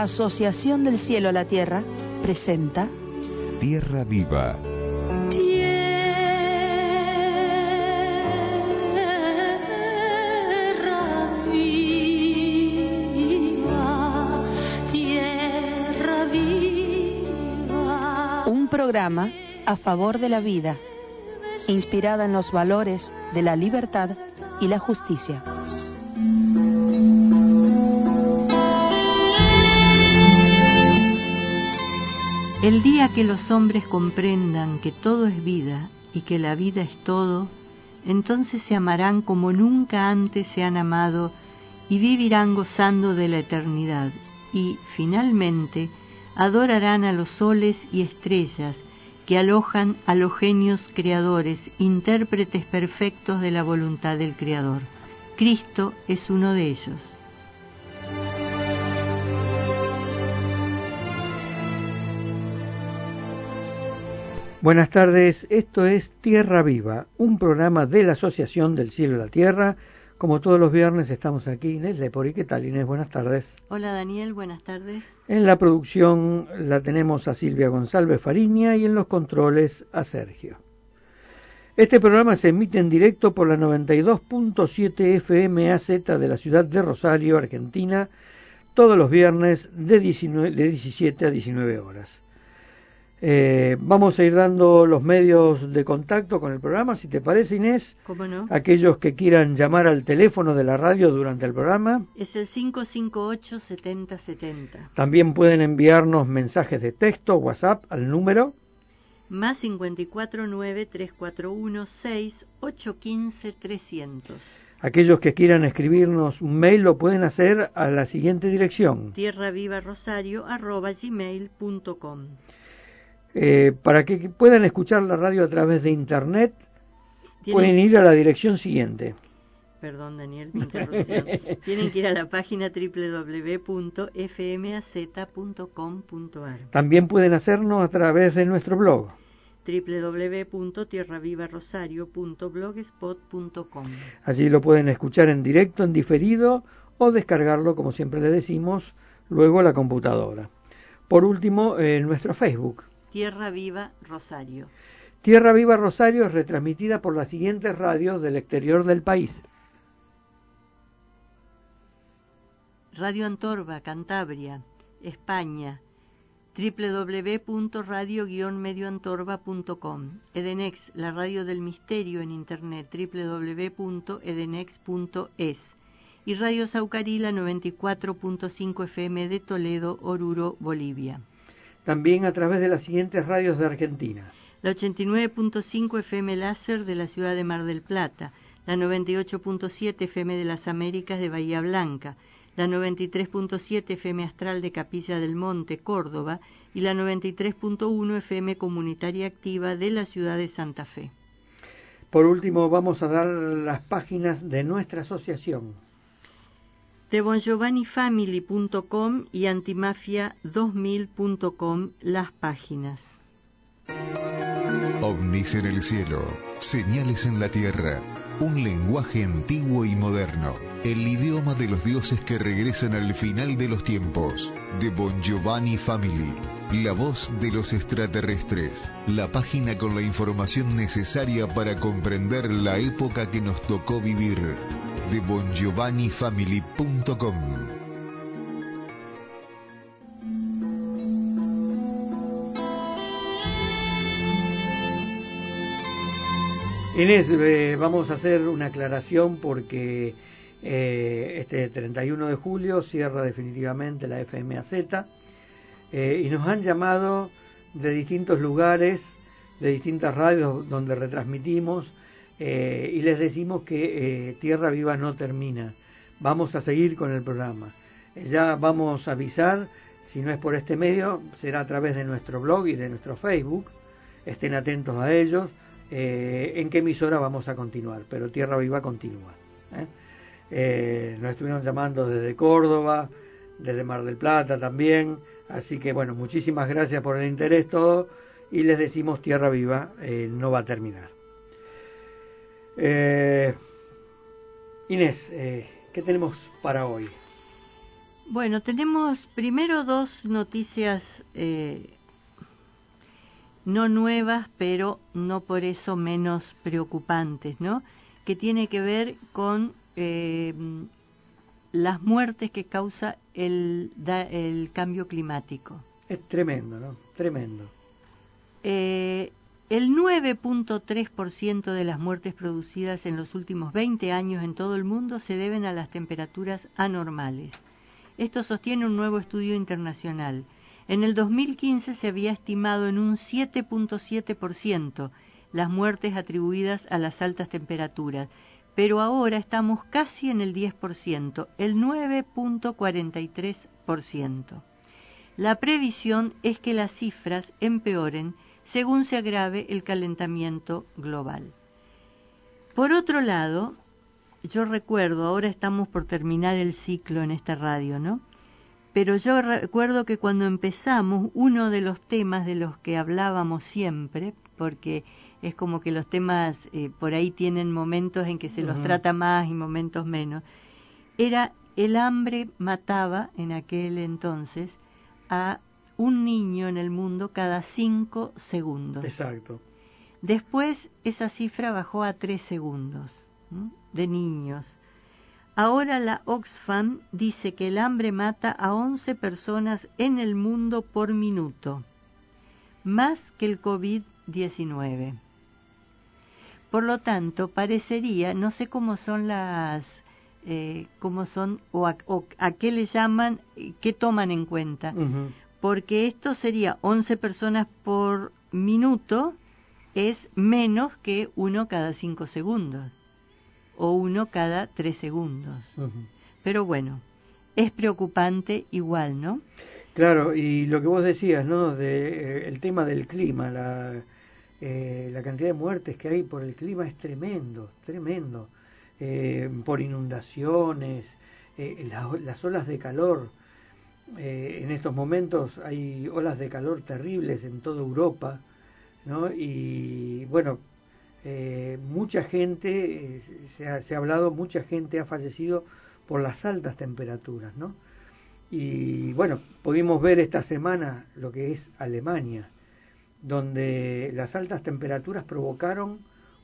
La Asociación del Cielo a la Tierra presenta Tierra Viva. Tierra viva, tierra viva. un programa a favor de la vida, inspirada en los valores de la libertad y la justicia. El día que los hombres comprendan que todo es vida y que la vida es todo, entonces se amarán como nunca antes se han amado y vivirán gozando de la eternidad y, finalmente, adorarán a los soles y estrellas que alojan a los genios creadores, intérpretes perfectos de la voluntad del Creador. Cristo es uno de ellos. Buenas tardes, esto es Tierra Viva, un programa de la Asociación del Cielo y la Tierra. Como todos los viernes estamos aquí, Inés Lepori. ¿Qué tal, Inés? Buenas tardes. Hola Daniel, buenas tardes. En la producción la tenemos a Silvia González Fariña y en los controles a Sergio. Este programa se emite en directo por la 92.7 FM AZ de la ciudad de Rosario, Argentina, todos los viernes de, 19 de 17 a 19 horas. Eh, vamos a ir dando los medios de contacto con el programa, si te parece, Inés. ¿Cómo no? Aquellos que quieran llamar al teléfono de la radio durante el programa. Es el 558-7070. También pueden enviarnos mensajes de texto, WhatsApp, al número. Más 549-341-6-815-300. Aquellos que quieran escribirnos un mail lo pueden hacer a la siguiente dirección. Tierra Viva Rosario arroba gmail.com. Eh, para que puedan escuchar la radio a través de internet, Tienen- pueden ir a la dirección siguiente. Perdón, Daniel, mi interrupción. Tienen que ir a la página www.fmaz.com.ar También pueden hacernos a través de nuestro blog. www.tierravivarosario.blogspot.com Allí lo pueden escuchar en directo, en diferido o descargarlo, como siempre le decimos, luego a la computadora. Por último, en nuestro Facebook. Tierra Viva Rosario. Tierra Viva Rosario es retransmitida por las siguientes radios del exterior del país. Radio Antorba, Cantabria, España, www.radio-medioantorba.com. Edenex, la radio del misterio en internet, www.edenex.es. Y Radio Saucarila 94.5 FM de Toledo, Oruro, Bolivia. También a través de las siguientes radios de Argentina. La 89.5 FM Láser de la ciudad de Mar del Plata, la 98.7 FM de las Américas de Bahía Blanca, la 93.7 FM Astral de Capilla del Monte, Córdoba, y la 93.1 FM Comunitaria Activa de la ciudad de Santa Fe. Por último, vamos a dar las páginas de nuestra asociación. De bongiovannifamily.com y antimafia2000.com las páginas. OVNIS en el cielo, señales en la tierra, un lenguaje antiguo y moderno, el idioma de los dioses que regresan al final de los tiempos, de Bon Giovanni Family, la voz de los extraterrestres, la página con la información necesaria para comprender la época que nos tocó vivir, de bongiovannifamily.com. Inés, eh, vamos a hacer una aclaración porque eh, este 31 de julio cierra definitivamente la FMAZ eh, y nos han llamado de distintos lugares, de distintas radios donde retransmitimos eh, y les decimos que Tierra Viva no termina. Vamos a seguir con el programa. Ya vamos a avisar, si no es por este medio, será a través de nuestro blog y de nuestro Facebook. Estén atentos a ellos. Eh, en qué emisora vamos a continuar, pero Tierra Viva continúa. nos estuvieron llamando desde Córdoba, desde Mar del Plata también. Así que bueno, muchísimas gracias por el interés todo y les decimos Tierra Viva no va a terminar. Eh, Inés, eh, ¿qué tenemos para hoy? Bueno, tenemos primero dos noticias eh, no nuevas, pero no por eso menos preocupantes, ¿no? Que tiene que ver con eh, las muertes que causa el, el cambio climático. Es tremendo, ¿no? Tremendo. Eh, el 9.3% de las muertes producidas en los últimos 20 años en todo el mundo se deben a las temperaturas anormales. Esto sostiene un nuevo estudio internacional. En el 2015 se había estimado en un 7.7% las muertes atribuidas a las altas temperaturas, pero ahora estamos casi en el 10%, el 9.43%. La previsión es que las cifras empeoren según se agrave el calentamiento global. Por otro lado, yo recuerdo, ahora estamos por terminar el ciclo en esta radio, ¿no? Pero yo recuerdo que cuando empezamos, uno de los temas de los que hablábamos siempre, porque es como que los temas eh, por ahí tienen momentos en que se los trata más y momentos menos, era el hambre mataba en aquel entonces a un niño en el mundo cada cinco segundos. Exacto. Después esa cifra bajó a tres segundos de niños. Ahora la Oxfam dice que el hambre mata a 11 personas en el mundo por minuto, más que el COVID-19. Por lo tanto, parecería, no sé cómo son las, eh, cómo son o a, qué le llaman, qué toman en cuenta, porque esto sería 11 personas por minuto, es menos que uno cada cinco segundos o uno cada tres segundos. Pero bueno, es preocupante igual, ¿no? Claro, y lo que vos decías, ¿no? De, eh, el tema del clima, la, eh, la cantidad de muertes que hay por el clima es tremendo, tremendo. Eh, por inundaciones, las olas de calor, eh, en estos momentos hay olas de calor terribles en toda Europa, ¿no? Y bueno, eh, mucha gente, eh, se, ha, hablado, mucha gente ha fallecido por las altas temperaturas, ¿no? Y bueno, pudimos ver esta semana lo que es Alemania, donde las altas temperaturas provocaron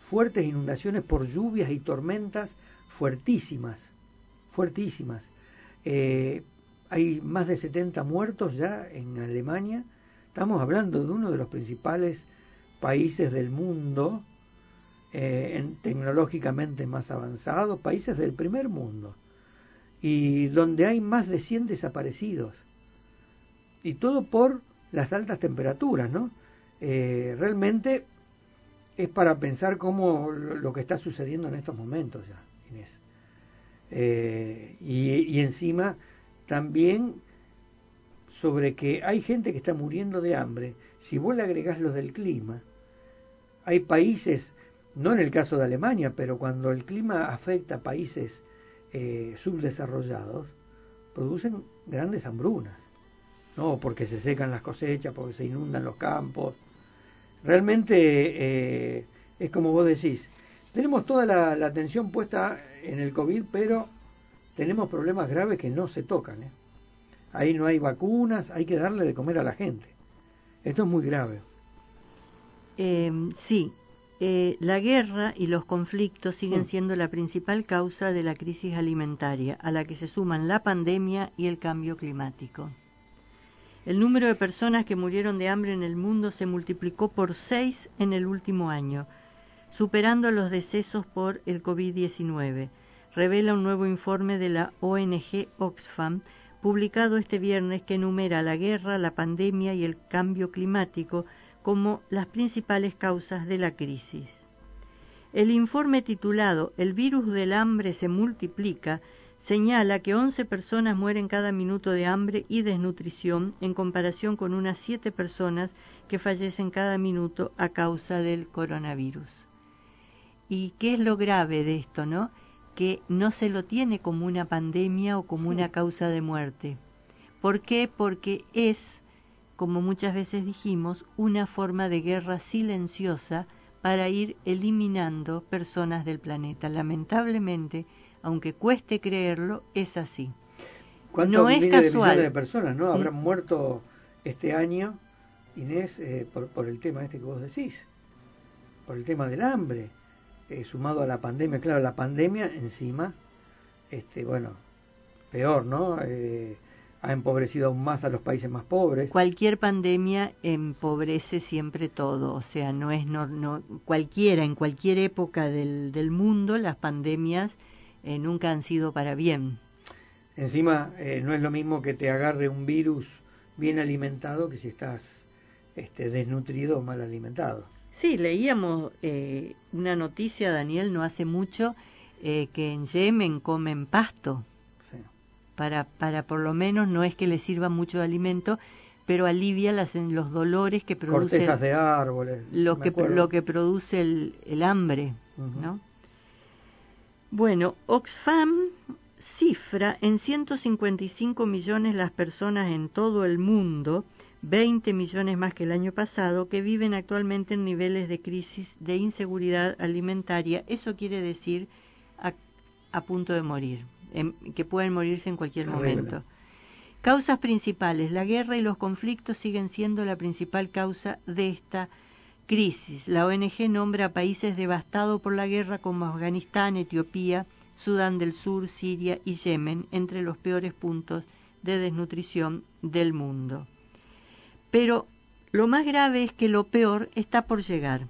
fuertes inundaciones por lluvias y tormentas fuertísimas, fuertísimas. Eh, hay más de 70 muertos ya en Alemania. Estamos hablando de uno de los principales países del mundo, eh, tecnológicamente más avanzados, países del primer mundo, y donde hay más de 100 desaparecidos. Y todo por las altas temperaturas, ¿no? Eh, realmente es para pensar cómo lo que está sucediendo en estos momentos ya, Inés. Eh, y, y encima también sobre que hay gente que está muriendo de hambre, si vos le agregás los del clima, hay países, no en el caso de Alemania, pero cuando el clima afecta a países eh, subdesarrollados, producen grandes hambrunas, ¿no? Porque se secan las cosechas, porque se inundan los campos. Realmente eh, es como vos decís, tenemos toda la, atención puesta en el COVID, pero tenemos problemas graves que no se tocan. ¿eh? Ahí no hay vacunas, hay que darle de comer a la gente. Esto es muy grave. Sí, eh, la guerra y los conflictos siguen Mm. siendo la principal causa de la crisis alimentaria, a la que se suman la pandemia y el cambio climático. El número de personas que murieron de hambre en el mundo se multiplicó por seis en el último año, superando los decesos por el COVID-19, revela un nuevo informe de la ONG Oxfam, publicado este viernes que enumera la guerra, la pandemia y el cambio climático como las principales causas de la crisis. El informe titulado El virus del hambre se multiplica señala que 11 personas mueren cada minuto de hambre y desnutrición en comparación con unas 7 personas que fallecen cada minuto a causa del coronavirus. ¿Y qué es lo grave de esto, no? Que no se lo tiene como una pandemia o como una causa de muerte. ¿Por qué? Porque es, como muchas veces dijimos, una forma de guerra silenciosa para ir eliminando personas del planeta. Lamentablemente, aunque cueste creerlo, es así. No es casual. De, personas no habrán muerto este año, Inés, eh, por, por, el tema este que vos decís, por el tema del hambre, eh, sumado a la pandemia. Claro, la pandemia encima, este, bueno, peor, ¿no? Eh, ha empobrecido aún más a los países más pobres. Cualquier pandemia empobrece siempre todo, o sea, no es no, no cualquiera en cualquier época del, del mundo las pandemias eh, nunca han sido para bien. Encima, eh, no es lo mismo que te agarre un virus bien alimentado que si estás este, desnutrido o mal alimentado. Sí, leíamos eh, una noticia, Daniel, no hace mucho, que en Yemen comen pasto. Para, para por lo menos no es que le sirva mucho de alimento, pero alivia las, los dolores que produce. Cortezas de árboles. Lo, que, lo que produce el, el hambre, ¿no? Bueno, Oxfam cifra en 155 millones las personas en todo el mundo, 20 millones más que el año pasado, que viven actualmente en niveles de crisis de inseguridad alimentaria. Eso quiere decir a, punto de morir, que pueden morirse en cualquier momento. Causas principales. La guerra y los conflictos siguen siendo la principal causa de esta Crisis. La ONG nombra a países devastados por la guerra como Afganistán, Etiopía, Sudán del Sur, Siria y Yemen entre los peores puntos de desnutrición del mundo. Pero lo más grave es que lo peor está por llegar.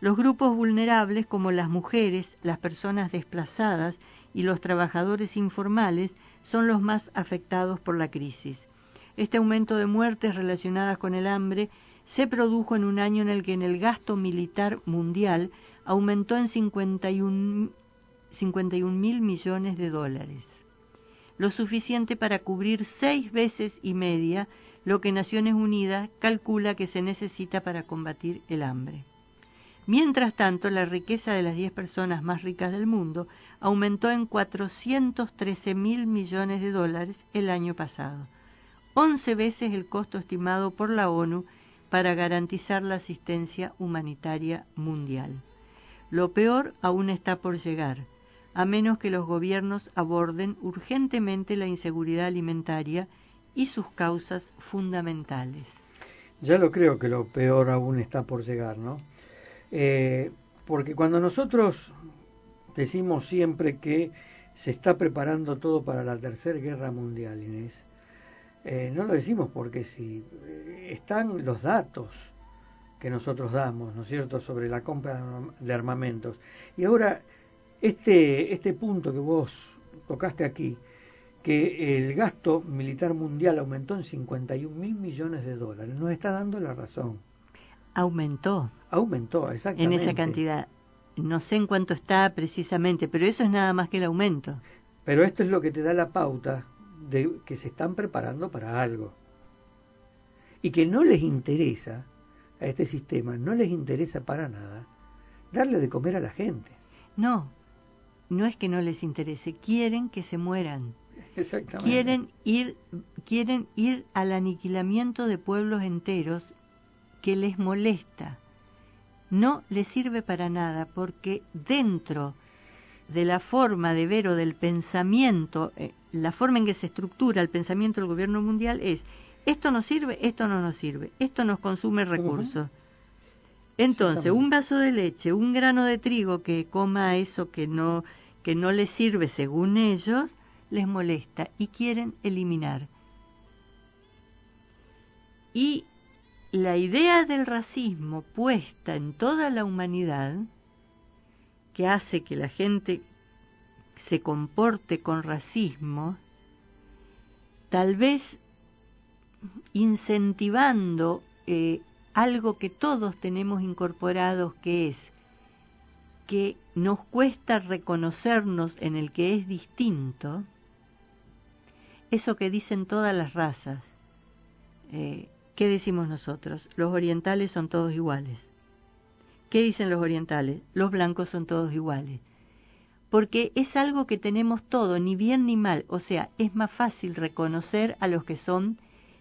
Los grupos vulnerables como las mujeres, las personas desplazadas y los trabajadores informales son los más afectados por la crisis. Este aumento de muertes relacionadas con el hambre se produjo en un año en el que en el gasto militar mundial aumentó en 51 mil millones de dólares, lo suficiente para cubrir seis veces y media lo que Naciones Unidas calcula que se necesita para combatir el hambre. Mientras tanto, la riqueza de las diez personas más ricas del mundo aumentó en 413 mil millones de dólares el año pasado, once veces el costo estimado por la ONU para garantizar la asistencia humanitaria mundial. Lo peor aún está por llegar, a menos que los gobiernos aborden urgentemente la inseguridad alimentaria y sus causas fundamentales. Ya lo creo que lo peor aún está por llegar, ¿no? Eh, porque cuando nosotros decimos siempre que se está preparando todo para la tercera guerra mundial, Inés, eh, no lo decimos porque si eh, están los datos que nosotros damos, ¿no es cierto?, sobre la compra de armamentos. Y ahora, este, este punto que vos tocaste aquí, que el gasto militar mundial aumentó en 51 mil millones de dólares, nos está dando la razón. Aumentó. Aumentó, exactamente. En esa cantidad. No sé en cuánto está precisamente, pero eso es nada más que el aumento. Pero esto es lo que te da la pauta de que se están preparando para algo y que no les interesa a este sistema, no les interesa para nada darle de comer a la gente. No, no es que no les interese, quieren que se mueran. Exactamente. Quieren ir, quieren ir al aniquilamiento de pueblos enteros que les molesta. No les sirve para nada porque dentro de la forma de ver o del pensamiento, eh, la forma en que se estructura el pensamiento del gobierno mundial es, esto nos sirve, esto no nos sirve, esto nos consume recursos. Entonces, un vaso de leche, un grano de trigo que coma eso que no, que no les sirve según ellos, les molesta y quieren eliminar. Y la idea del racismo puesta en toda la humanidad que hace que la gente se comporte con racismo tal vez incentivando eh, algo que todos tenemos incorporados, que es que nos cuesta reconocernos en el que es distinto, eso que dicen todas las razas. Eh, ¿Qué decimos nosotros? Los orientales son todos iguales. ¿Qué dicen los orientales? Los blancos son todos iguales. Porque es algo que tenemos todo, ni bien ni mal. O sea, es más fácil reconocer a los que son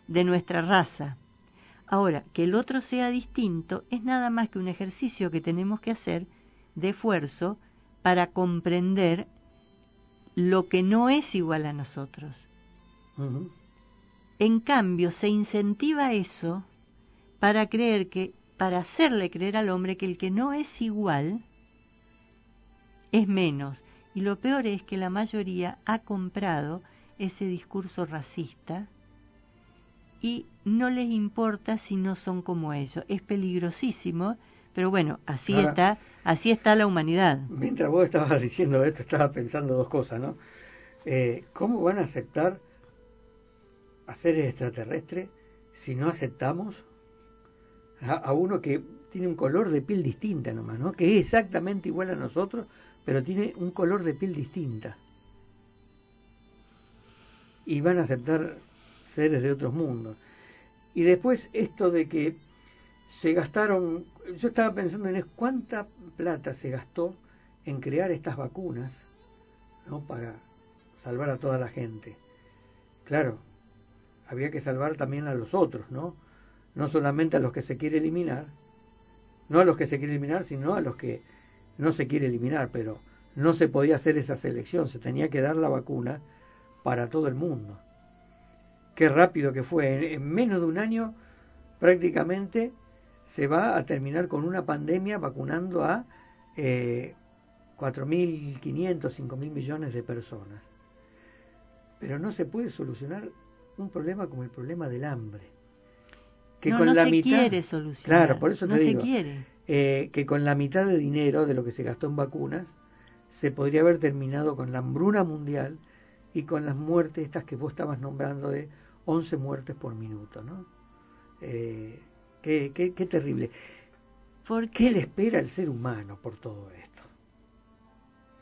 de nuestra raza. Ahora, que el otro sea distinto es nada más que un ejercicio que tenemos que hacer de esfuerzo para comprender lo que no es igual a nosotros. En cambio, se incentiva eso para creer que, para hacerle creer al hombre que el que no es igual es menos. Y lo peor es que la mayoría ha comprado ese discurso racista y no les importa si no son como ellos. Es peligrosísimo, pero bueno, así está, así está la humanidad. Mientras vos estabas diciendo esto, estaba pensando dos cosas, ¿no? Eh, ¿Cómo van a aceptar a seres extraterrestres si no aceptamos a, uno que tiene un color de piel distinta nomás, ¿no? Que es exactamente igual a nosotros, pero tiene un color de piel distinta. Y van a aceptar seres de otros mundos. Y después esto de que se gastaron, yo estaba pensando en cuánta plata se gastó en crear estas vacunas, ¿no? Para salvar a toda la gente. Claro, había que salvar también a los otros, ¿no? No solamente a los que se quiere eliminar, no a los que se quiere eliminar, sino a los que no se quiere eliminar, pero no se podía hacer esa selección, se tenía que dar la vacuna para todo el mundo. Qué rápido que fue, en menos de un año prácticamente se va a terminar con una pandemia vacunando a eh, 4.500, 5.000 millones de personas. Pero no se puede solucionar un problema como el problema del hambre. Que no, con la se mitad, quiere solucionar. Claro, por eso no se quiere. Eh, que con la mitad de dinero de lo que se gastó en vacunas se podría haber terminado con la hambruna mundial y con las muertes estas que vos estabas nombrando de 11 muertes por minuto, ¿no? Eh, qué, qué, qué, terrible. ¿Por qué? le espera al ser humano por todo esto?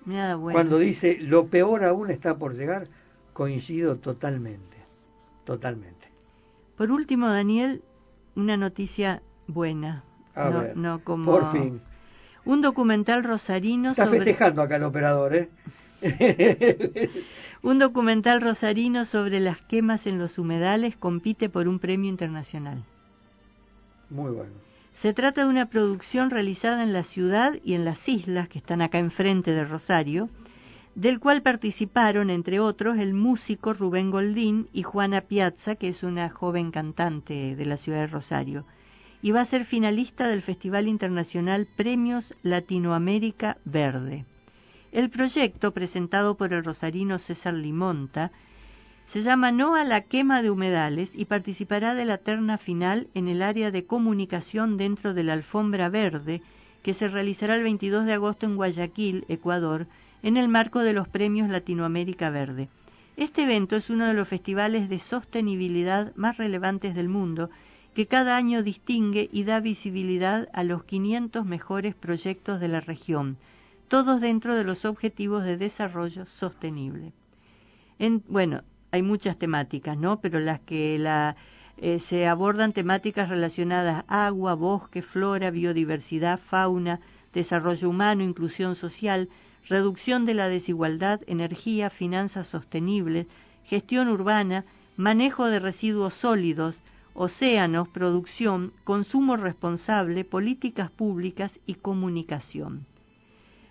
Nada bueno. Cuando dice lo peor aún está por llegar, coincido totalmente. Totalmente. Por último, Daniel, una noticia buena. no, como... Por fin. Un documental rosarino Está festejando acá el operador, ¿eh? un documental rosarino sobre las quemas en los humedales compite por un premio internacional. Muy bueno. Se trata de una producción realizada en la ciudad y en las islas que están acá enfrente de Rosario, del cual participaron, entre otros, el músico Rubén Goldín y Juana Piazza, que es una joven cantante de la ciudad de Rosario, y va a ser finalista del Festival Internacional Premios Latinoamérica Verde. El proyecto, presentado por el rosarino César Limonta, se llama No a la quema de humedales y participará de la terna final en el área de comunicación dentro de la Alfombra Verde, que se realizará el 22 de agosto en Guayaquil, Ecuador, en el marco de los Premios Latinoamérica Verde. Este evento es uno de los festivales de sostenibilidad más relevantes del mundo, que cada año distingue y da visibilidad a los 500 mejores proyectos de la región, todos dentro de los objetivos de desarrollo sostenible. En, bueno, hay muchas temáticas, ¿no? Pero las que la, eh, se abordan temáticas relacionadas agua, bosque, flora, biodiversidad, fauna, desarrollo humano, inclusión social, reducción de la desigualdad, energía, finanzas sostenibles, gestión urbana, manejo de residuos sólidos, océanos, producción, consumo responsable, políticas públicas y comunicación.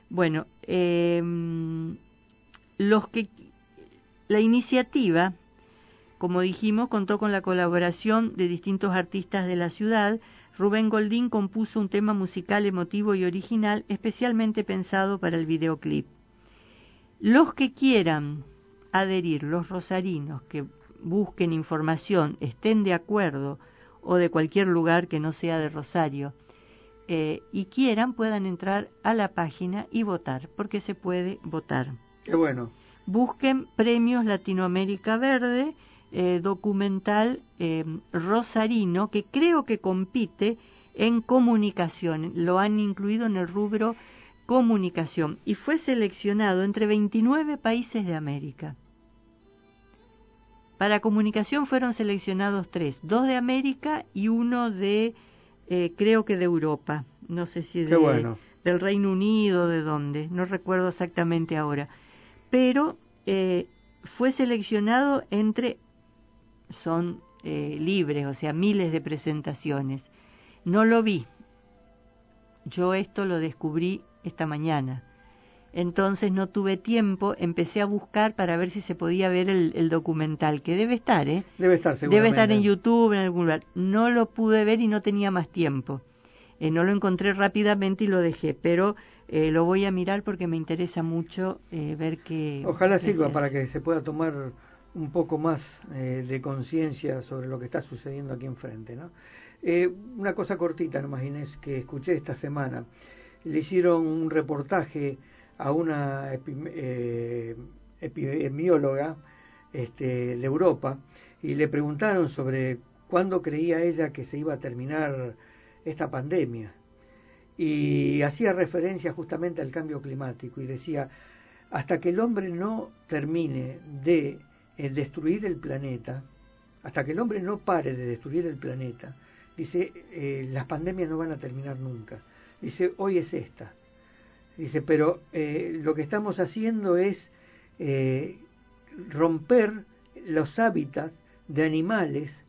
Bueno, em, los que la iniciativa, como dijimos, contó con la colaboración de distintos artistas de la ciudad, Rubén Goldín compuso un tema musical emotivo y original especialmente pensado para el videoclip. Los que quieran adherir, los rosarinos que busquen información, estén de acuerdo o de cualquier lugar que no sea de Rosario, eh, y quieran, puedan entrar a la página y votar, porque se puede votar. Qué bueno. Busquen Premios Latinoamérica Verde eh, documental eh, rosarino que creo que compite en comunicación. Lo han incluido en el rubro comunicación y fue seleccionado entre 29 países de América. Para comunicación fueron seleccionados tres, dos de América y uno de, eh, creo que de Europa, no sé si de, del Reino Unido, de dónde, no recuerdo exactamente ahora, pero eh, fue seleccionado entre, son eh, libres, o sea, miles de presentaciones. No lo vi, yo esto lo descubrí esta mañana entonces no tuve tiempo, empecé a buscar para ver si se podía ver el, documental, que debe estar, ¿eh? Debe estar, Debe estar en YouTube, en algún lugar. No lo pude ver y no tenía más tiempo. Eh, no lo encontré rápidamente y lo dejé, pero eh, lo voy a mirar porque me interesa mucho eh, ver qué... Ojalá sirva para que se pueda tomar un poco más de conciencia sobre lo que está sucediendo aquí enfrente, ¿no? una cosa cortita nomás, Inés, que escuché esta semana. Le hicieron un reportaje a una eh, epidemióloga este, de Europa y le preguntaron sobre cuándo creía ella que se iba a terminar esta pandemia. Y hacía referencia justamente al cambio climático y decía, hasta que el hombre no termine de eh, destruir el planeta, hasta que el hombre no pare de destruir el planeta, dice, eh, las pandemias no van a terminar nunca. Dice, hoy es esta. Dice, pero eh, lo que estamos haciendo es eh, romper los hábitats de animales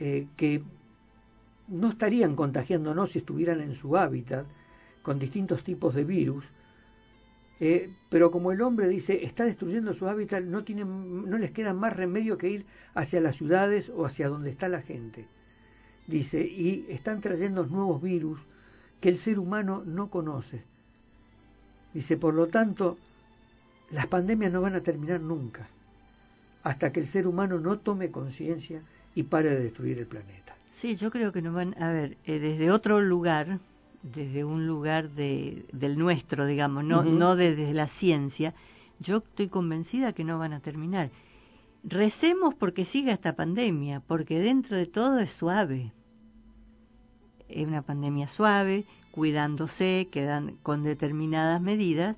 eh, que no estarían contagiándonos si estuvieran en su hábitat con distintos tipos de virus, pero como el hombre dice está destruyendo su hábitat, no, tienen, no les queda más remedio que ir hacia las ciudades o hacia donde está la gente. Dice, y están trayendo nuevos virus que el ser humano no conoce. Dice, por lo tanto, las pandemias no van a terminar nunca, hasta que el ser humano no tome conciencia y pare de destruir el planeta. Sí, yo creo que no van, a ver, eh, desde otro lugar, desde un lugar de, del nuestro, digamos, no, no desde la ciencia, yo estoy convencida que no van a terminar. Recemos porque siga esta pandemia, porque dentro de todo es suave. Es una pandemia suave, cuidándose, quedan con determinadas medidas.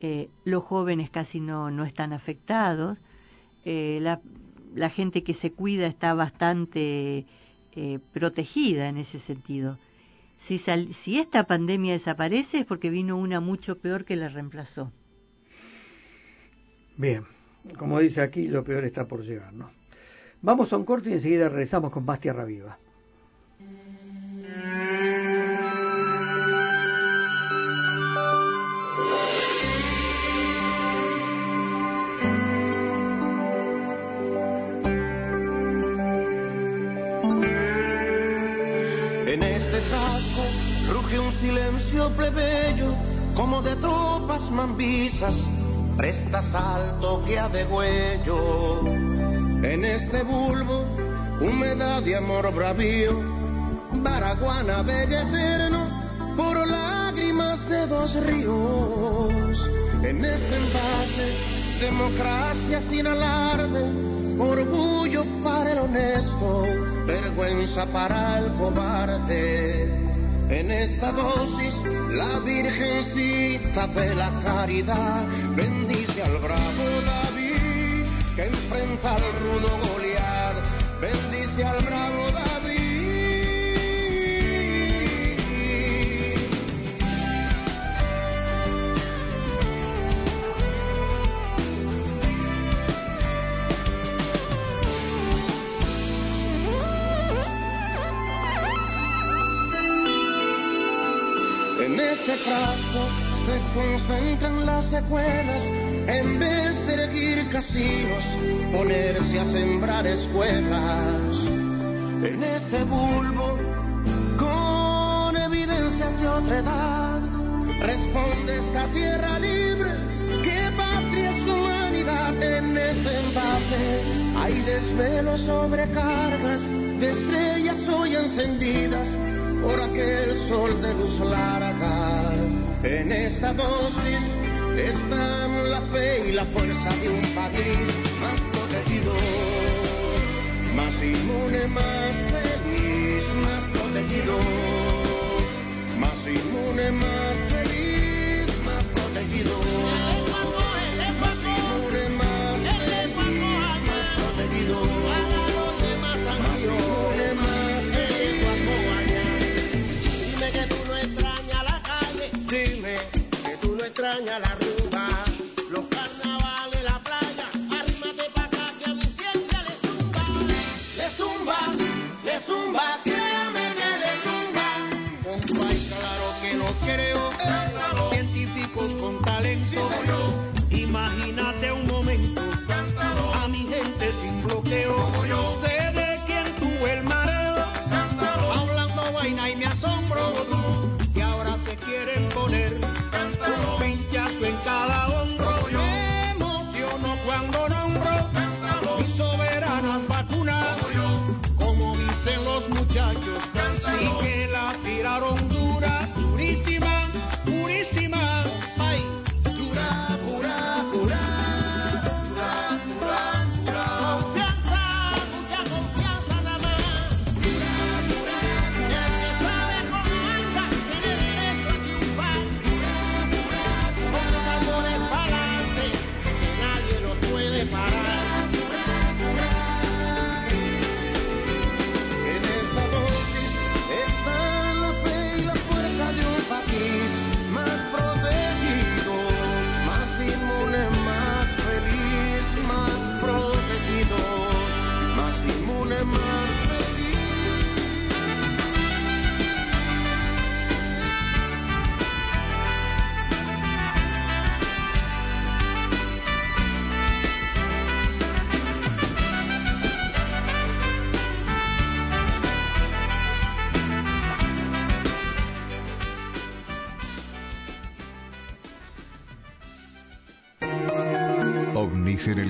Eh, los jóvenes casi no, no están afectados. Eh, la, la, gente que se cuida está bastante eh, protegida en ese sentido. Si, si esta pandemia desaparece es porque vino una mucho peor que la reemplazó. Bien, como dice aquí, lo peor está por llegar, ¿no? Vamos a un corte y enseguida regresamos con más Tierra Viva. Silencio plebeyo, como de tropas mambisas, presta salto que ha de huello. En este bulbo, humedad y amor bravío, Baraguana bella eterno, por lágrimas de dos ríos. En este envase, democracia sin alarde, orgullo para el honesto, vergüenza para el cobarde en esta dosis, la Virgencita de la Caridad bendice al bravo David que enfrenta al rudo Goliat. Bendice al bravo las secuelas en vez de elegir casinos, ponerse a sembrar escuelas. En este bulbo, con evidencias de otra edad, responde esta tierra libre, que patria es humanidad en este envase. Hay desvelos sobrecargas de estrellas hoy encendidas por aquel sol de luz larga. En esta dosis están la fe y la fuerza de un país más protegido. más inmune, más feliz, más protegido. Más inmune, más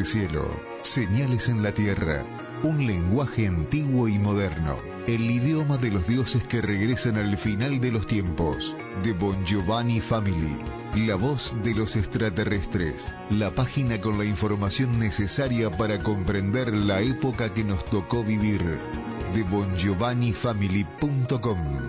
cielo, señales en la tierra, un lenguaje antiguo y moderno, el idioma de los dioses que regresan al final de los tiempos, de Bon Giovanni Family, la voz de los extraterrestres, la página con la información necesaria para comprender la época que nos tocó vivir, de bongiovannifamily.com.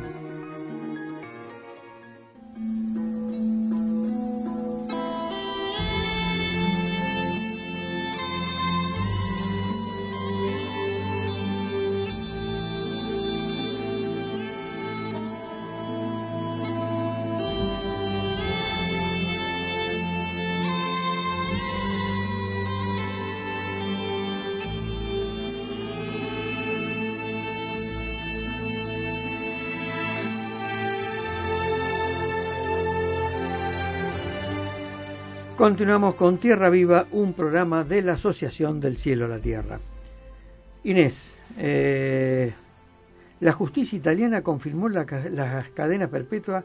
Continuamos con Tierra Viva, un programa de la Asociación del Cielo a la Tierra. Inés, eh, la justicia italiana confirmó la, ca- la cadena perpetua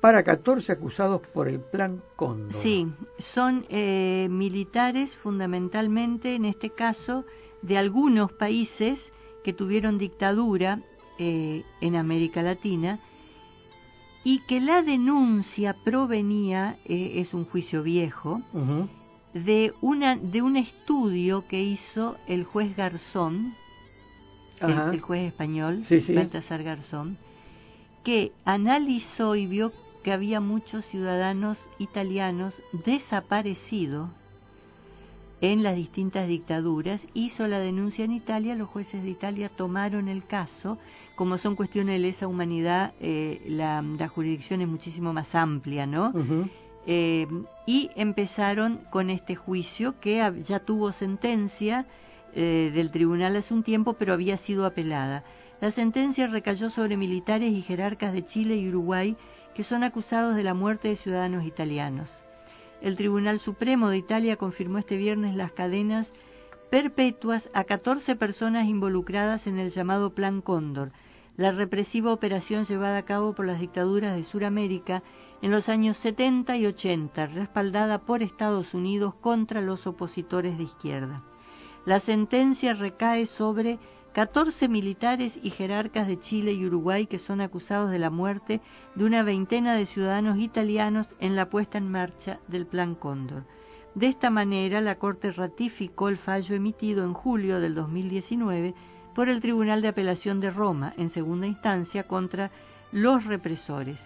para 14 acusados por el Plan Cóndor. Sí, son eh, militares fundamentalmente, en este caso, de algunos países que tuvieron dictadura eh, en América Latina y que la denuncia provenía, eh, es un juicio viejo, de, una, de un estudio que hizo el juez Garzón, el, el juez español, Sí, sí. Baltasar Garzón, que analizó y vio que había muchos ciudadanos italianos desaparecidos en las distintas dictaduras, hizo la denuncia en Italia, los jueces de Italia tomaron el caso, como son cuestiones de lesa humanidad, eh, la, la jurisdicción es muchísimo más amplia, ¿no? Eh, y empezaron con este juicio que ya tuvo sentencia eh, del tribunal hace un tiempo, pero había sido apelada. La sentencia recayó sobre militares y jerarcas de Chile y Uruguay que son acusados de la muerte de ciudadanos italianos. El Tribunal Supremo de Italia confirmó este viernes las cadenas perpetuas a 14 personas involucradas en el llamado Plan Cóndor, la represiva operación llevada a cabo por las dictaduras de Sudamérica en los años 70 y 80, respaldada por Estados Unidos contra los opositores de izquierda. La sentencia recae sobre 14 militares y jerarcas de Chile y Uruguay que son acusados de la muerte de una veintena de ciudadanos italianos en la puesta en marcha del Plan Cóndor. De esta manera, la Corte ratificó el fallo emitido en julio del 2019 por el Tribunal de Apelación de Roma, en segunda instancia, contra los represores.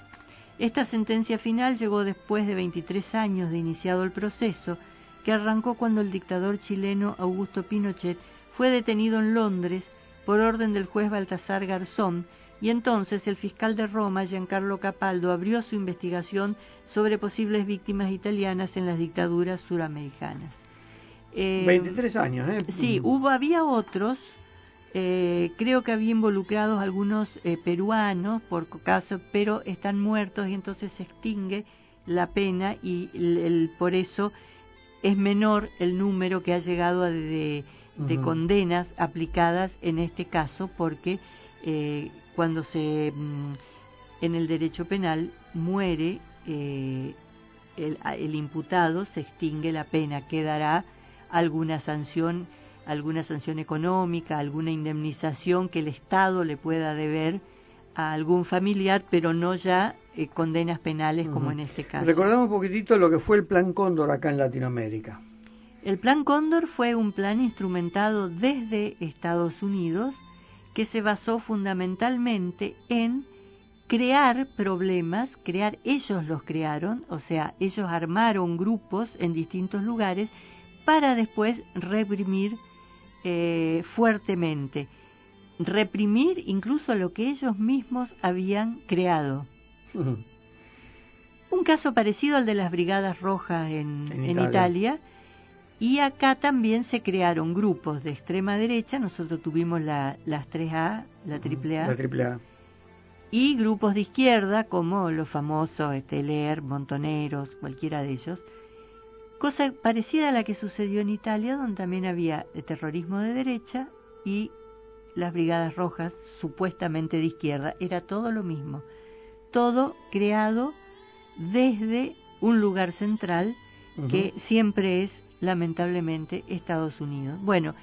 Esta sentencia final llegó después de 23 años de iniciado el proceso, que arrancó cuando el dictador chileno Augusto Pinochet fue detenido en Londres por orden del juez Baltasar Garzón, y entonces el fiscal de Roma, Giancarlo Capaldo, abrió su investigación sobre posibles víctimas italianas en las dictaduras suramericanas. Eh, 23 años, ¿eh? Sí, hubo, había otros, eh, creo que había involucrados algunos eh, peruanos por caso, pero están muertos y entonces se extingue la pena y el, por eso es menor el número que ha llegado a de, de condenas aplicadas en este caso porque eh, cuando se mm, en el derecho penal muere eh, el, el, imputado se extingue la pena quedará alguna sanción alguna sanción económica alguna indemnización que el Estado le pueda deber a algún familiar pero no ya eh, condenas penales como en este caso. Recordamos un poquitito lo que fue el plan Cóndor acá en Latinoamérica el plan Cóndor fue un plan instrumentado desde Estados Unidos que se basó fundamentalmente en crear problemas, crear, ellos los crearon, o sea, ellos armaron grupos en distintos lugares para después reprimir eh, fuertemente, reprimir incluso lo que ellos mismos habían creado. Un caso parecido al de las Brigadas Rojas en, en, en Italia. Italia y acá también se crearon grupos de extrema derecha, nosotros tuvimos la, las 3A, la AAA, la AAA. y grupos de izquierda como los famosos este, Leer, Montoneros, cualquiera de ellos. Cosa parecida a la que sucedió en Italia, donde también había terrorismo de derecha y las brigadas rojas supuestamente de izquierda. Era todo lo mismo. Todo creado desde un lugar central que uh -huh. siempre es lamentablemente Estados Unidos. Bueno,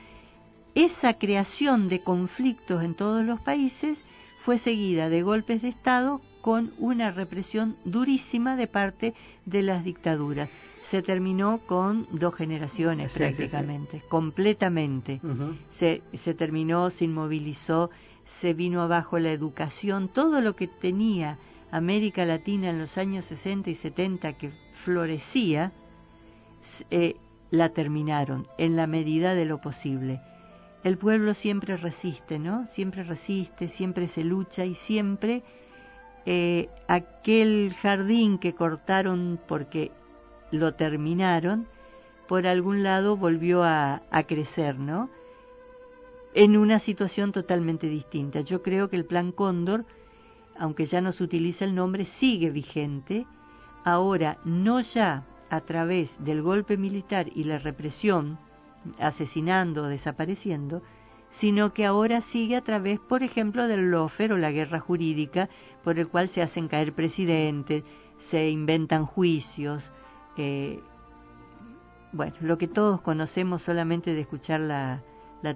esa creación de conflictos en todos los países fue seguida de golpes de Estado con una represión durísima de parte de las dictaduras. Se terminó con dos generaciones sí, prácticamente, sí, sí. completamente. Uh -huh. se, se terminó, se inmovilizó, se vino abajo la educación, todo lo que tenía América Latina en los años 60 y 70 que florecía, eh, la terminaron en la medida de lo posible. El pueblo siempre resiste, ¿no? Siempre resiste, siempre se lucha y siempre eh, aquel jardín que cortaron porque lo terminaron, por algún lado volvió a, a crecer, ¿no? En una situación totalmente distinta. Yo creo que el Plan Cóndor, aunque ya no se utiliza el nombre, sigue vigente. Ahora, no ya a través del golpe militar y la represión, asesinando o desapareciendo, sino que ahora sigue a través, por ejemplo, del lofer o la guerra jurídica, por el cual se hacen caer presidentes, se inventan juicios, eh, bueno, lo que todos conocemos solamente de escuchar la,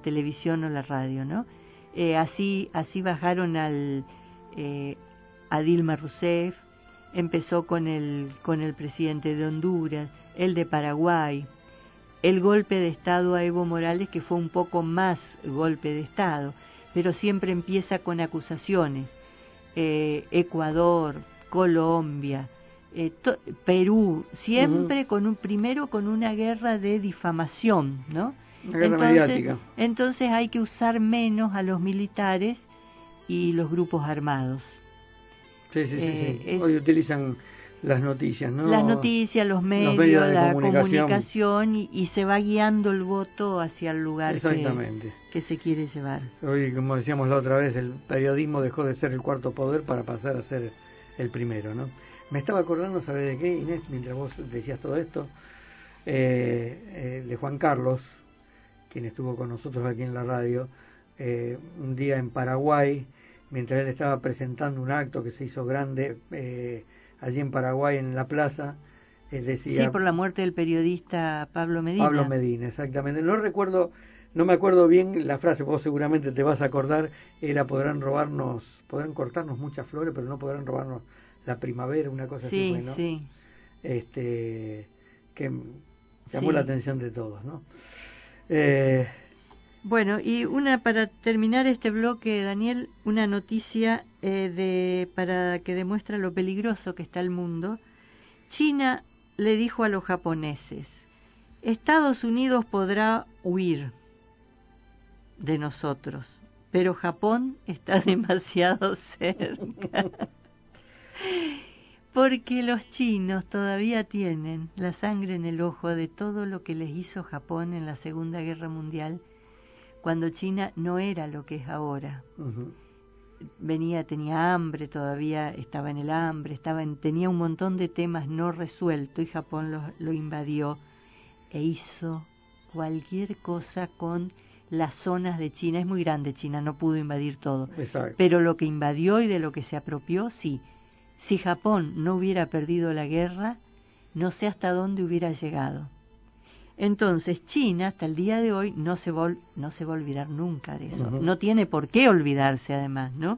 televisión o la radio, ¿no? Eh, así, así bajaron al, eh, a Dilma Rousseff, empezó con el, con el presidente de Honduras, el de Paraguay, el golpe de Estado a Evo Morales, que fue un poco más golpe de Estado, pero siempre empieza con acusaciones. Eh, Ecuador, Colombia, eh, Perú, siempre uh -huh. con un primero con una guerra de difamación, ¿no? Entonces, entonces hay que usar menos a los militares y los grupos armados. Sí, sí, sí, eh, sí. Hoy utilizan las noticias, ¿no? Las noticias, los medios, los medios la comunicación, comunicación y, y, se va guiando el voto hacia el lugar que, que, se quiere llevar. Hoy, como decíamos la otra vez, el periodismo dejó de ser el cuarto poder para pasar a ser el primero, ¿no? Me estaba acordando, ¿sabes de qué, Inés? Mientras vos decías todo esto, eh, eh, de Juan Carlos, quien estuvo con nosotros aquí en la radio, eh, un día en Paraguay, mientras él estaba presentando un acto que se hizo grande eh, allí en Paraguay, en la plaza, él decía... Sí, por la muerte del periodista Pablo Medina. Pablo Medina, exactamente. No recuerdo, no me acuerdo bien la frase, vos seguramente te vas a acordar, era podrán robarnos, podrán cortarnos muchas flores, pero no podrán robarnos la primavera, una cosa sí, así, ¿no? Sí, Este, que Llamó Sí. la atención de todos, ¿no? Eh, Bueno, y una para terminar este bloque, Daniel, una noticia eh, de para que demuestra lo peligroso que está el mundo. China le dijo a los japoneses: Estados Unidos podrá huir de nosotros, pero Japón está demasiado cerca. Porque los chinos todavía tienen la sangre en el ojo de todo lo que les hizo Japón en la Segunda Guerra Mundial, cuando China no era lo que es ahora. Venía, tenía hambre, todavía estaba en el hambre, estaba en- tenía un montón de temas no resueltos y Japón lo, lo invadió e hizo cualquier cosa con las zonas de China. Es muy grande China, no pudo invadir todo. Exacto. Pero lo que invadió y de lo que se apropió, sí. Si Japón no hubiera perdido la guerra, no sé hasta dónde hubiera llegado. Entonces, China, hasta el día de hoy, no se, vol- no se va a olvidar nunca de eso. No tiene por qué olvidarse, además, ¿no?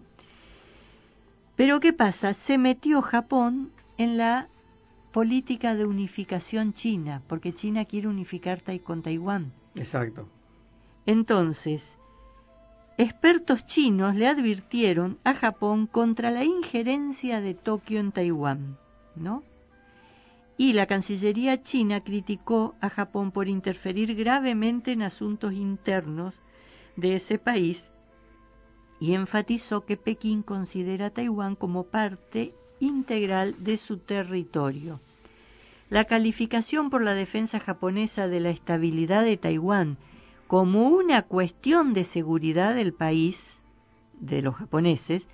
Pero, ¿qué pasa? Se metió Japón en la política de unificación china, porque China quiere unificar Tai- con Taiwán. Exacto. Entonces, expertos chinos le advirtieron a Japón contra la injerencia de Tokio en Taiwán, ¿no? Y la Cancillería china criticó a Japón por interferir gravemente en asuntos internos de ese país y enfatizó que Pekín considera a Taiwán como parte integral de su territorio. La calificación por la defensa japonesa de la estabilidad de Taiwán como una cuestión de seguridad del país, de los japoneses,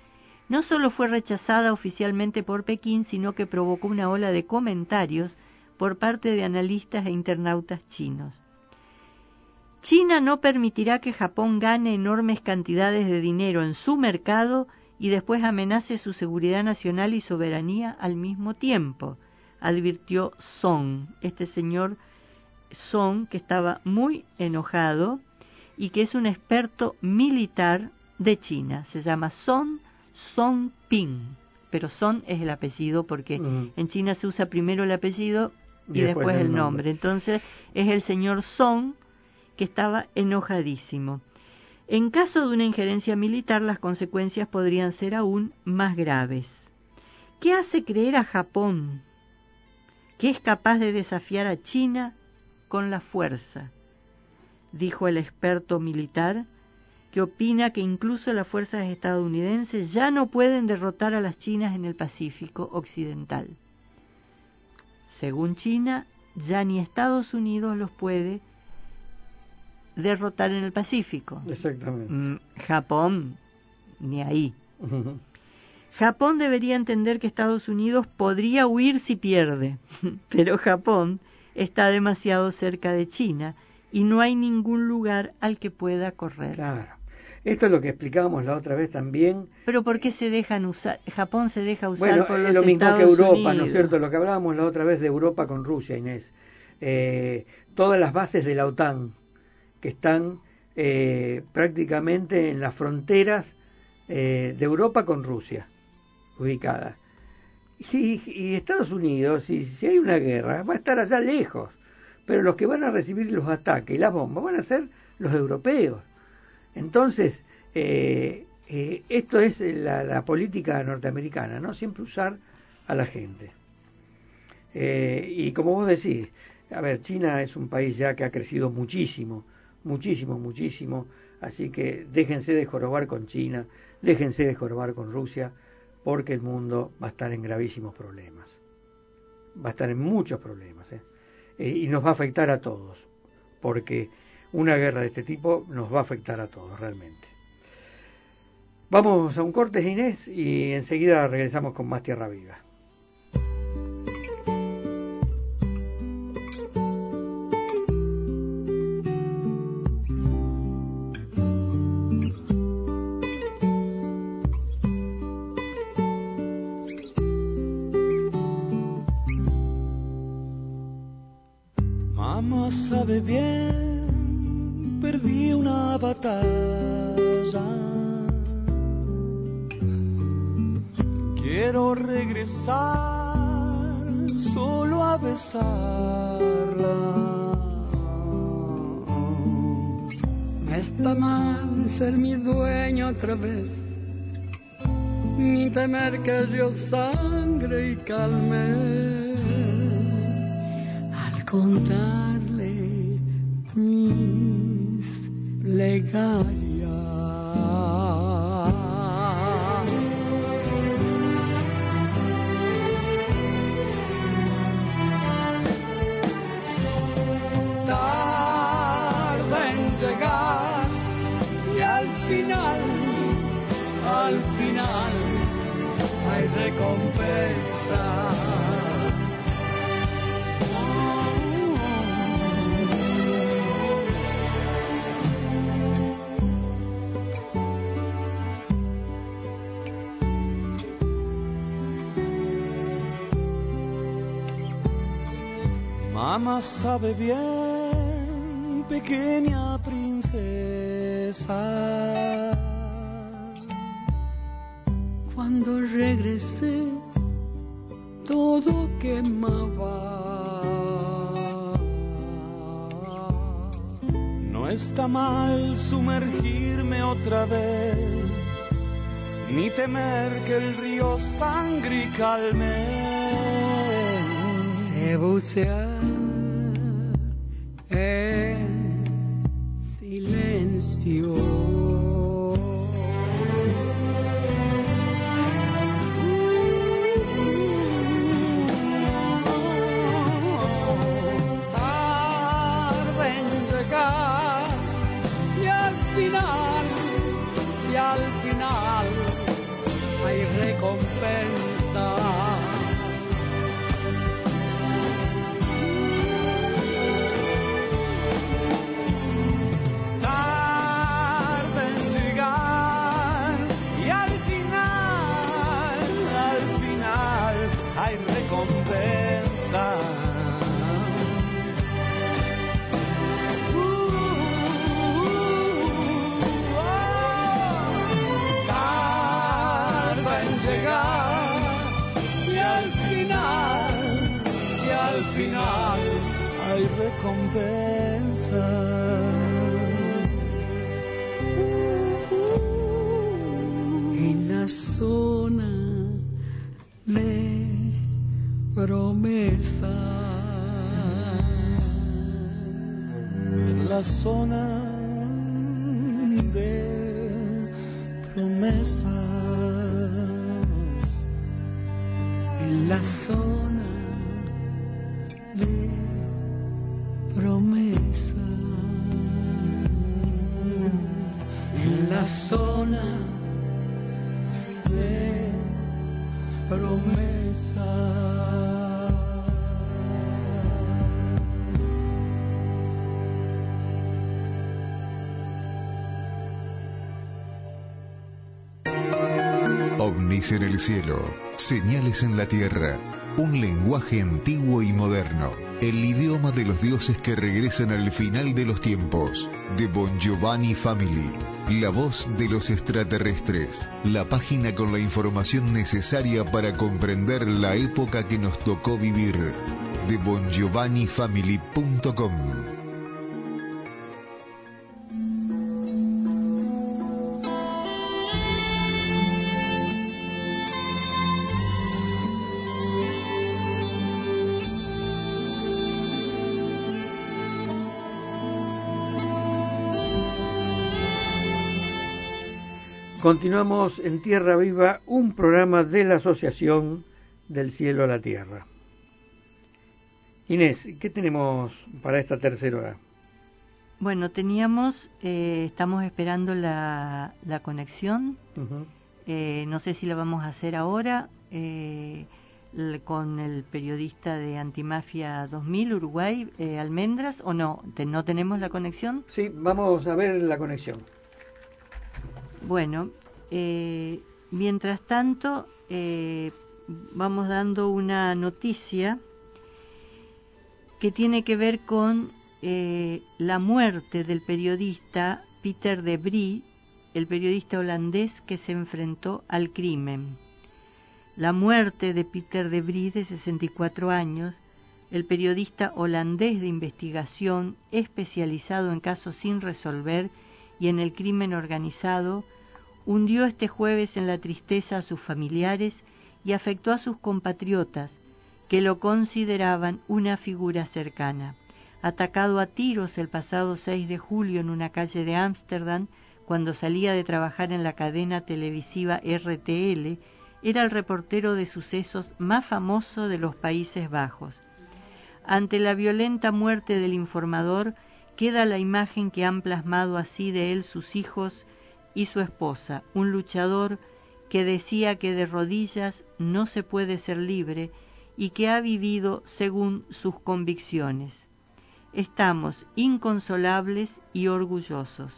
no solo fue rechazada oficialmente por Pekín, sino que provocó una ola de comentarios por parte de analistas e internautas chinos. China no permitirá que Japón gane enormes cantidades de dinero en su mercado y después amenace su seguridad nacional y soberanía al mismo tiempo, advirtió Song, este señor Song que estaba muy enojado y que es un experto militar de China. Se llama Son Song Ping, pero Son es el apellido porque en China se usa primero el apellido y, Y después el nombre. nombre. Entonces es el señor Song que estaba enojadísimo. En caso de una injerencia militar, las consecuencias podrían ser aún más graves. ¿Qué hace creer a Japón que es capaz de desafiar a China con la fuerza? Dijo el experto militar, que opina que incluso las fuerzas estadounidenses ya no pueden derrotar a las chinas en el Pacífico Occidental. Según China, ya ni Estados Unidos los puede derrotar en el Pacífico. Exactamente. Mm, Japón, ni ahí. Japón debería entender que Estados Unidos podría huir si pierde, pero Japón está demasiado cerca de China y no hay ningún lugar al que pueda correr. Claro. Esto es lo que explicábamos la otra vez también. Pero ¿por qué se dejan usar? Japón se deja usar Bueno, por es los lo mismo Estados que Europa, ¿no es cierto? Lo que hablábamos la otra vez de Europa con Rusia, Inés. Eh, todas las bases de la OTAN que están eh, prácticamente en las fronteras eh, de Europa con Rusia, ubicadas. Y, y Estados Unidos, si, si hay una guerra, va a estar allá lejos. Pero los que van a recibir los ataques y las bombas van a ser los europeos. Entonces, eh, eh, esto es la, política norteamericana, ¿no? Siempre usar a la gente. Eh, y como vos decís, a ver, China es un país ya que ha crecido muchísimo, muchísimo, muchísimo, así que déjense de jorobar con China, déjense de jorobar con Rusia, porque el mundo va a estar en gravísimos problemas. Va a estar en muchos problemas, y nos va a afectar a todos, porque una guerra de este tipo nos va a afectar a todos realmente. Vamos a un corte, Inés, y enseguida regresamos con más Tierra Viva. Zona de promesas. En la zona ovnis en el cielo, señales en la tierra, un lenguaje antiguo y moderno, el idioma de los dioses que regresan al final de los tiempos, de Bon Giovanni Family, la voz de los extraterrestres, la página con la información necesaria para comprender la época que nos tocó vivir, de bongiovannifamily.com. Continuamos en Tierra Viva, un programa de la Asociación del Cielo a la Tierra. Inés, ¿qué tenemos para esta tercera hora? Bueno, teníamos, eh, estamos esperando la, la conexión. Eh, no sé si la vamos a hacer ahora eh, con el periodista de Antimafia 2000 Uruguay, eh, Almendras, o no, Te- no tenemos la conexión. Sí, vamos a ver la conexión. Bueno, eh, mientras tanto, eh, vamos dando una noticia que tiene que ver con eh, la muerte del periodista Peter de Brie, el periodista holandés que se enfrentó al crimen. La muerte de Peter de Brie, de 64 años, el periodista holandés de investigación especializado en casos sin resolver y en el crimen organizado, hundió este jueves en la tristeza a sus familiares y afectó a sus compatriotas, que lo consideraban una figura cercana. Atacado a tiros el pasado 6 de julio en una calle de Ámsterdam, cuando salía de trabajar en la cadena televisiva RTL, era el reportero de sucesos más famoso de los Países Bajos. Ante la violenta muerte del informador, queda la imagen que han plasmado así de él sus hijos y su esposa, un luchador que decía que de rodillas no se puede ser libre y que ha vivido según sus convicciones. Estamos inconsolables y orgullosos.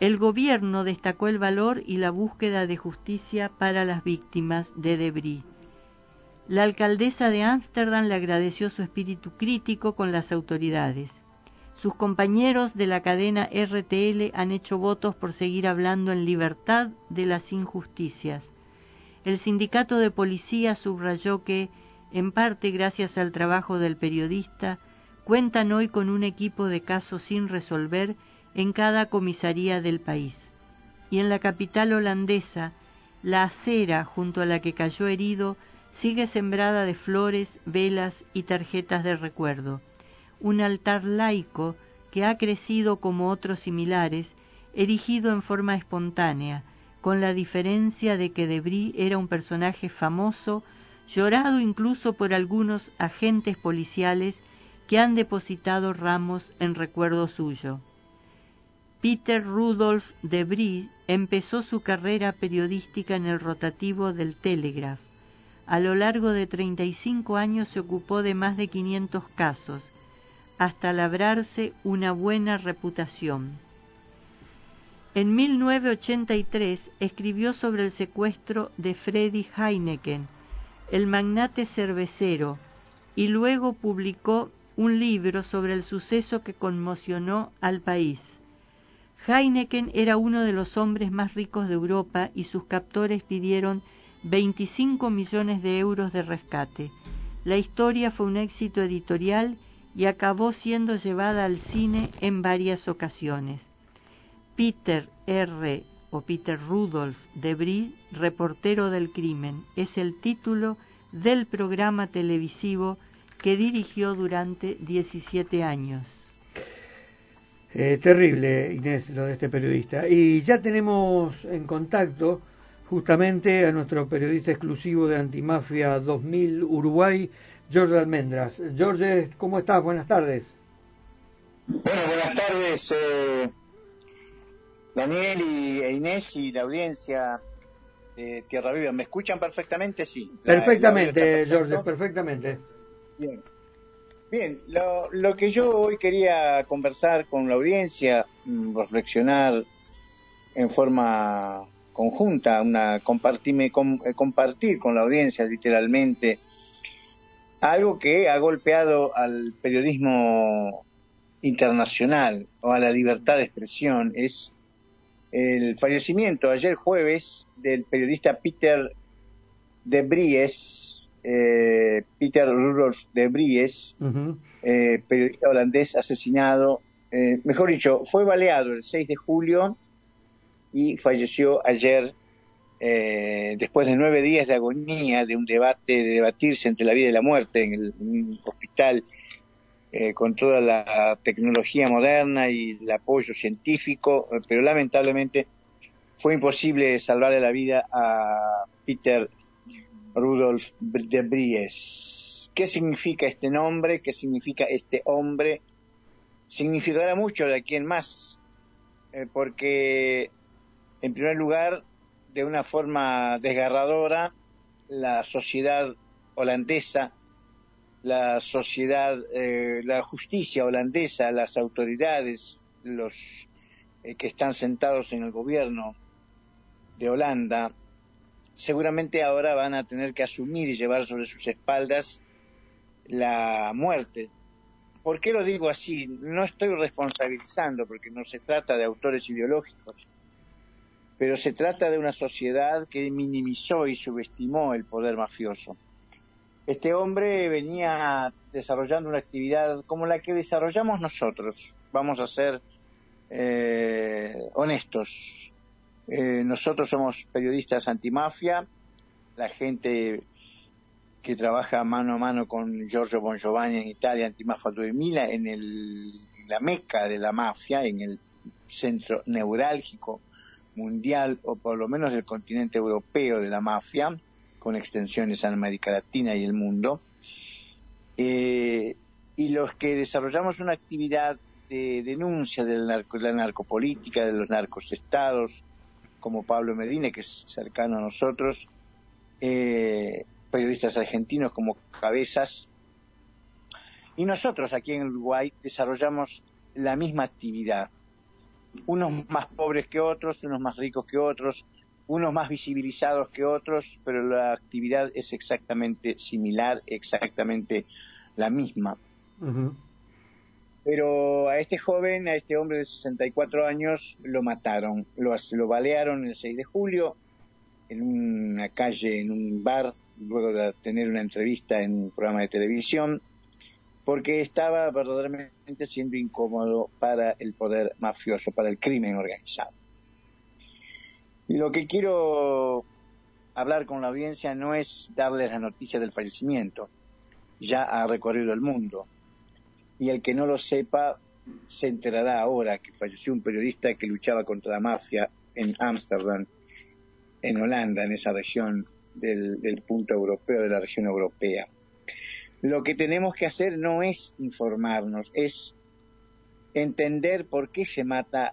El gobierno destacó el valor y la búsqueda de justicia para las víctimas de Debris. La alcaldesa de Ámsterdam le agradeció su espíritu crítico con las autoridades. Sus compañeros de la cadena RTL han hecho votos por seguir hablando en libertad de las injusticias. El sindicato de policía subrayó que, en parte gracias al trabajo del periodista, cuentan hoy con un equipo de casos sin resolver en cada comisaría del país. Y en la capital holandesa, la acera junto a la que cayó herido sigue sembrada de flores, velas y tarjetas de recuerdo un altar laico que ha crecido como otros similares, erigido en forma espontánea, con la diferencia de que Debris era un personaje famoso, llorado incluso por algunos agentes policiales que han depositado ramos en recuerdo suyo. Peter Rudolf Debris empezó su carrera periodística en el rotativo del Telegraph. A lo largo de 35 años se ocupó de más de 500 casos, hasta labrarse una buena reputación. En 1983 escribió sobre el secuestro de Freddy Heineken, el magnate cervecero, y luego publicó un libro sobre el suceso que conmocionó al país. Heineken era uno de los hombres más ricos de Europa y sus captores pidieron 25 millones de euros de rescate. La historia fue un éxito editorial y acabó siendo llevada al cine en varias ocasiones. Peter R. o Peter Rudolph Debris, reportero del crimen, es el título del programa televisivo que dirigió durante 17 años. Eh, terrible, Inés, lo de este periodista. Y ya tenemos en contacto justamente a nuestro periodista exclusivo de Antimafia 2000 Uruguay, George Almendras. George, ¿cómo estás? Buenas tardes. Bueno, buenas tardes, eh, Daniel y e Inés y la audiencia de Tierra Viva. ¿Me escuchan perfectamente? Sí. Perfectamente, George, perfectamente. Bien. Bien, lo, lo que yo hoy quería conversar con la audiencia, mm, reflexionar en forma conjunta, una compartirme, eh, compartir con la audiencia literalmente algo que ha golpeado al periodismo internacional o a la libertad de expresión es el fallecimiento ayer jueves del periodista Peter de Bries, eh, Peter Rudolf de Bries, eh, periodista holandés asesinado, eh, mejor dicho, fue baleado el 6 de julio y falleció ayer eh, después de nueve días de agonía, de un debate, de debatirse entre la vida y la muerte en el, hospital, eh, con toda la tecnología moderna y el apoyo científico, eh, pero lamentablemente fue imposible salvarle la vida a Peter Rudolf de Bries. ¿Qué significa este nombre? ¿Qué significa este hombre? Significará mucho de aquí más, porque en primer lugar de una forma desgarradora la sociedad holandesa, la sociedad, eh, la justicia holandesa, las autoridades, los eh, que están sentados en el gobierno de Holanda, seguramente ahora van a tener que asumir y llevar sobre sus espaldas la muerte. ¿Por qué lo digo así? No estoy responsabilizando, porque no se trata de autores ideológicos, pero se trata de una sociedad que minimizó y subestimó el poder mafioso. Este hombre venía desarrollando una actividad como la que desarrollamos nosotros. Vamos a ser eh, honestos. Eh, nosotros somos periodistas antimafia, la gente que trabaja mano a mano con Giorgio Bon Giovanni en Italia, Antimafia 2000, en el, la meca de la mafia, en el centro neurálgico mundial, o por lo menos del continente europeo de la mafia, con extensiones a América Latina y el mundo. Eh, y los que desarrollamos una actividad de denuncia de la, la narcopolítica, de los narcosestados, como Pablo Medina, que es cercano a nosotros, eh, periodistas argentinos como Cabezas, y nosotros aquí en Uruguay desarrollamos la misma actividad. Unos más pobres que otros, unos más ricos que otros, unos más visibilizados que otros, pero la actividad es exactamente similar, exactamente la misma. Pero a este joven, a este hombre de 64 años, lo mataron, lo, lo balearon el 6 de julio en una calle, en un bar, luego de tener una entrevista en un programa de televisión, porque estaba verdaderamente siendo incómodo para el poder mafioso, para el crimen organizado. Y lo que quiero hablar con la audiencia no es darles la noticia del fallecimiento, ya ha recorrido el mundo, y el que no lo sepa se enterará ahora que falleció un periodista que luchaba contra la mafia en Ámsterdam, en Holanda, en esa región del, del punto europeo, de la región europea. Lo que tenemos que hacer no es informarnos, es entender por qué se mata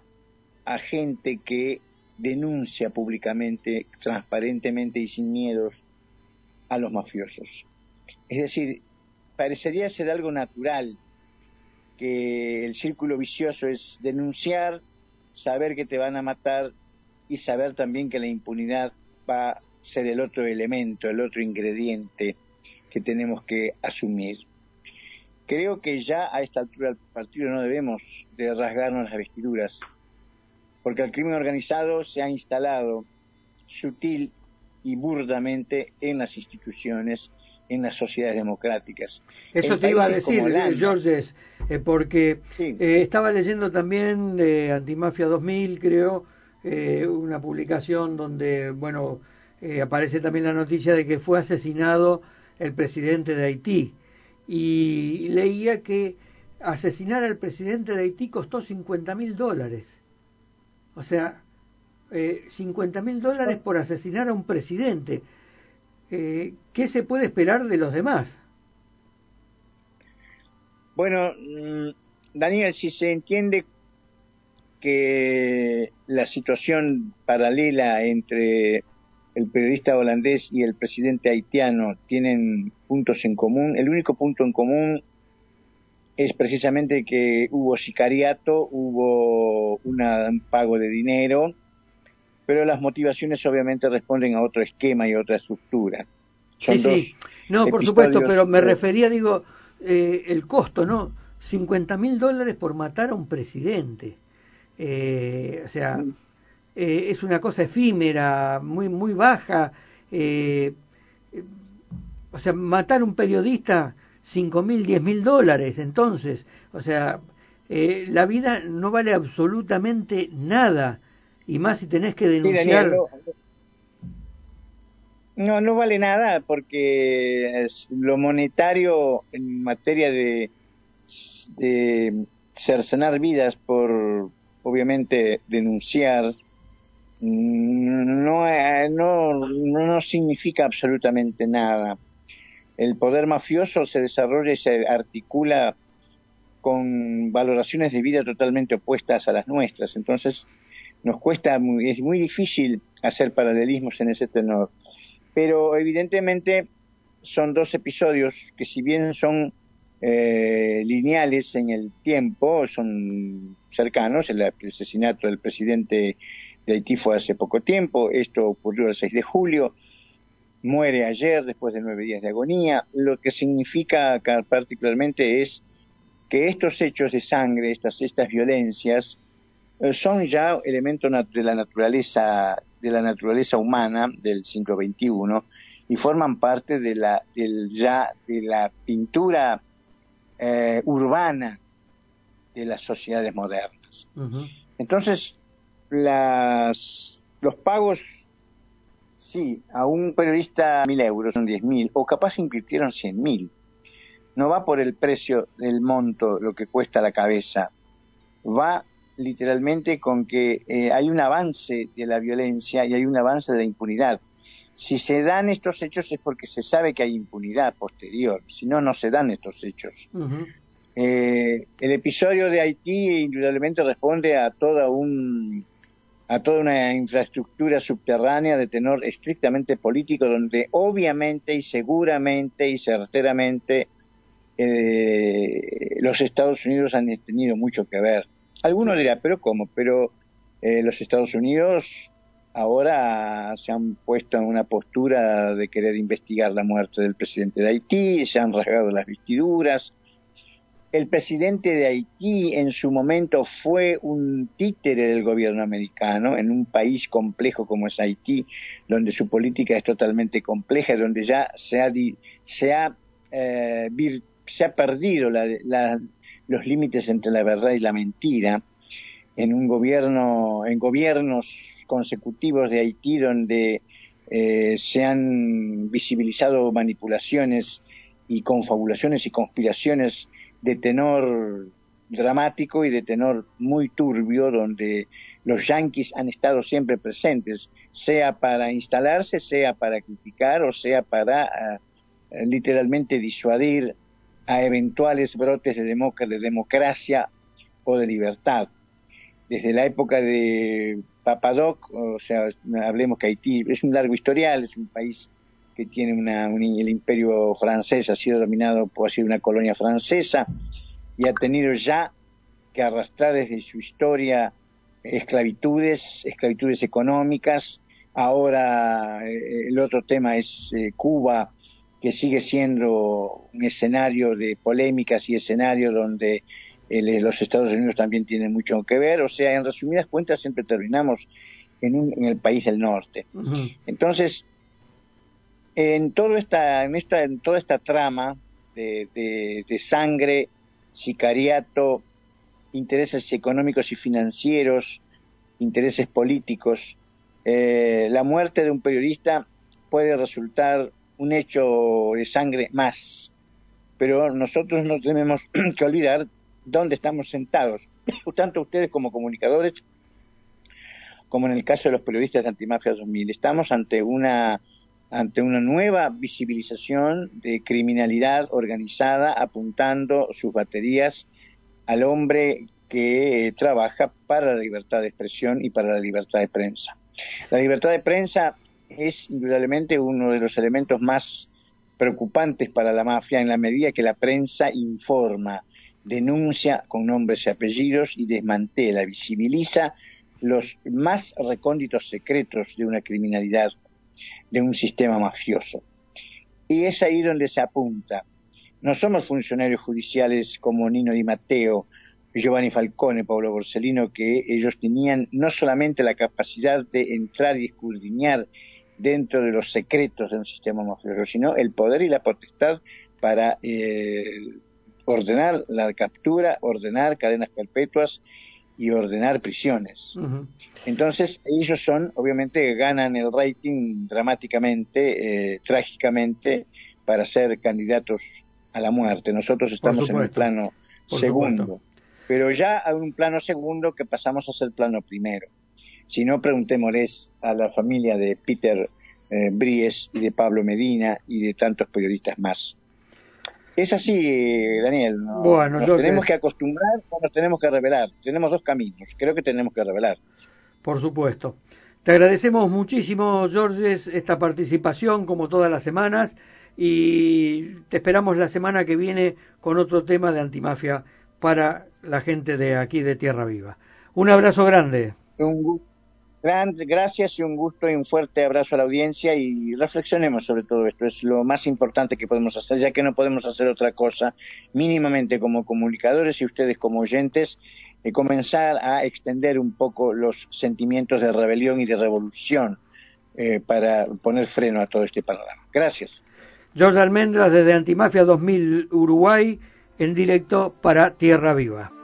a gente que denuncia públicamente, transparentemente y sin miedos a los mafiosos. Es decir, parecería ser algo natural que el círculo vicioso es denunciar, saber que te van a matar y saber también que la impunidad va a ser el otro elemento, el otro ingrediente que tenemos que asumir. Creo que ya a esta altura del partido no debemos de rasgarnos las vestiduras, porque el crimen organizado se ha instalado sutil y burdamente en las instituciones, en las sociedades democráticas. Eso te iba a decir, Georges, eh, porque eh, estaba leyendo también de Antimafia 2000, creo, eh, una publicación donde, bueno, aparece también la noticia de que fue asesinado el presidente de Haití. Y leía que asesinar al presidente de Haití costó 50 mil dólares. O sea, eh, 50 mil dólares por asesinar a un presidente. Eh, ¿Qué se puede esperar de los demás? Bueno, mm, Daniel, si se entiende que la situación paralela entre el periodista holandés y el presidente haitiano tienen puntos en común. El único punto en común es precisamente que hubo sicariato, hubo un pago de dinero, pero las motivaciones obviamente responden a otro esquema y otra estructura. sí, sí. No, por supuesto, pero me refería, digo, eh, el costo, ¿no? 50 mil dólares por matar a un presidente. Eh, o sea, mm. Eh, es una cosa efímera, muy, muy baja. Eh, o sea, matar a un periodista, cinco mil, diez mil dólares, entonces, o sea, eh, la vida no vale absolutamente nada, y más si tenés que denunciar. no, no vale nada porque es lo monetario en materia de, de cercenar vidas por, obviamente, denunciar no, eh, no, no significa absolutamente nada. El poder mafioso se desarrolla y se articula con valoraciones de vida totalmente opuestas a las nuestras. Entonces, nos cuesta, es muy difícil hacer paralelismos en ese tenor. Pero evidentemente son dos episodios que si bien son eh, lineales en el tiempo, son cercanos, el asesinato del presidente de Haití fue hace poco tiempo, esto ocurrió el 6 de julio, muere ayer después de nueve días de agonía, lo que significa particularmente es que estos hechos de sangre, estas, estas violencias, eh, son ya elementos de la naturaleza de la naturaleza humana del siglo XXI y forman parte de la del ya de la pintura eh, urbana de las sociedades modernas. Entonces, las, los pagos, sí, a un periodista mil euros son diez mil, o capaz invirtieron cien mil. No va por el precio del monto, lo que cuesta la cabeza. Va literalmente con que eh, hay un avance de la violencia y hay un avance de la impunidad. Si se dan estos hechos es porque se sabe que hay impunidad posterior, si no, no se dan estos hechos. eh, el episodio de Haití indudablemente responde a toda un a toda una infraestructura subterránea de tenor estrictamente político, donde obviamente y seguramente y certeramente eh, los Estados Unidos han tenido mucho que ver. Algunos dirán, pero ¿cómo? Pero eh, los Estados Unidos ahora se han puesto en una postura de querer investigar la muerte del presidente de Haití, se han rasgado las vestiduras. El presidente de Haití en su momento fue un títere del gobierno americano en un país complejo como es Haití, donde su política es totalmente compleja, donde ya se ha, se ha, eh, se ha perdido la, la, los límites entre la verdad y la mentira en un gobierno, en gobiernos consecutivos de Haití donde eh, se han visibilizado manipulaciones y confabulaciones y conspiraciones de tenor dramático y de tenor muy turbio, donde los yanquis han estado siempre presentes, sea para instalarse, sea para criticar o sea para uh, literalmente disuadir a eventuales brotes de, de democracia o de libertad. Desde la época de Papadoc, o sea, hablemos que Haití es un largo historial, es un país que tiene una, un, el imperio francés, ha sido dominado por ha sido una colonia francesa y ha tenido ya que arrastrar desde su historia esclavitudes, esclavitudes económicas. Ahora eh, el otro tema es eh, Cuba, que sigue siendo un escenario de polémicas y escenario donde el, los Estados Unidos también tienen mucho que ver, o sea, en resumidas cuentas siempre terminamos en, un, en el país del norte. Uh -huh. Entonces, en, todo esta, en, esta, en toda esta trama de, de, sangre, sicariato, intereses económicos y financieros, intereses políticos, eh, la muerte de un periodista puede resultar un hecho de sangre más, pero nosotros no tenemos que olvidar dónde estamos sentados, tanto ustedes como comunicadores, como en el caso de los periodistas Antimafia 2000. Estamos ante una ante una nueva visibilización de criminalidad organizada apuntando sus baterías al hombre que eh, trabaja para la libertad de expresión y para la libertad de prensa. La libertad de prensa es indudablemente uno de los elementos más preocupantes para la mafia en la medida que la prensa informa, denuncia con nombres y apellidos y desmantela, visibiliza los más recónditos secretos de una criminalidad, de un sistema mafioso. Y es ahí donde se apunta. No somos funcionarios judiciales como Nino Di Matteo, Giovanni Falcone, Pablo Borsellino, que ellos tenían no solamente la capacidad de entrar y escudriñar dentro de los secretos de un sistema mafioso, sino el poder y la potestad para eh, ordenar la captura, ordenar cadenas perpetuas y ordenar prisiones. Uh -huh. Entonces, ellos son, obviamente, ganan el rating dramáticamente, eh, trágicamente, para ser candidatos a la muerte. Nosotros estamos en el plano Por segundo, supuesto. pero ya hay un plano segundo que pasamos a ser plano primero. Si no, preguntémosles a la familia de Peter eh, Bries y de Pablo Medina y de tantos periodistas más. Es así, Daniel. ¿no? Bueno, nos tenemos que... que acostumbrar o nos tenemos que revelar. Tenemos dos caminos. Creo que tenemos que revelar. Por supuesto. Te agradecemos muchísimo, Georges, esta participación, como todas las semanas, y te esperamos la semana que viene con otro tema de antimafia para la gente de aquí de Tierra Viva. Un abrazo grande. Un gracias y un gusto y un fuerte abrazo a la audiencia y reflexionemos sobre todo esto. Es lo más importante que podemos hacer, ya que no podemos hacer otra cosa mínimamente como comunicadores y ustedes como oyentes, eh, comenzar a extender un poco los sentimientos de rebelión y de revolución eh, para poner freno a todo este panorama. Gracias. George Almendras desde Antimafia 2000 Uruguay en directo para Tierra Viva.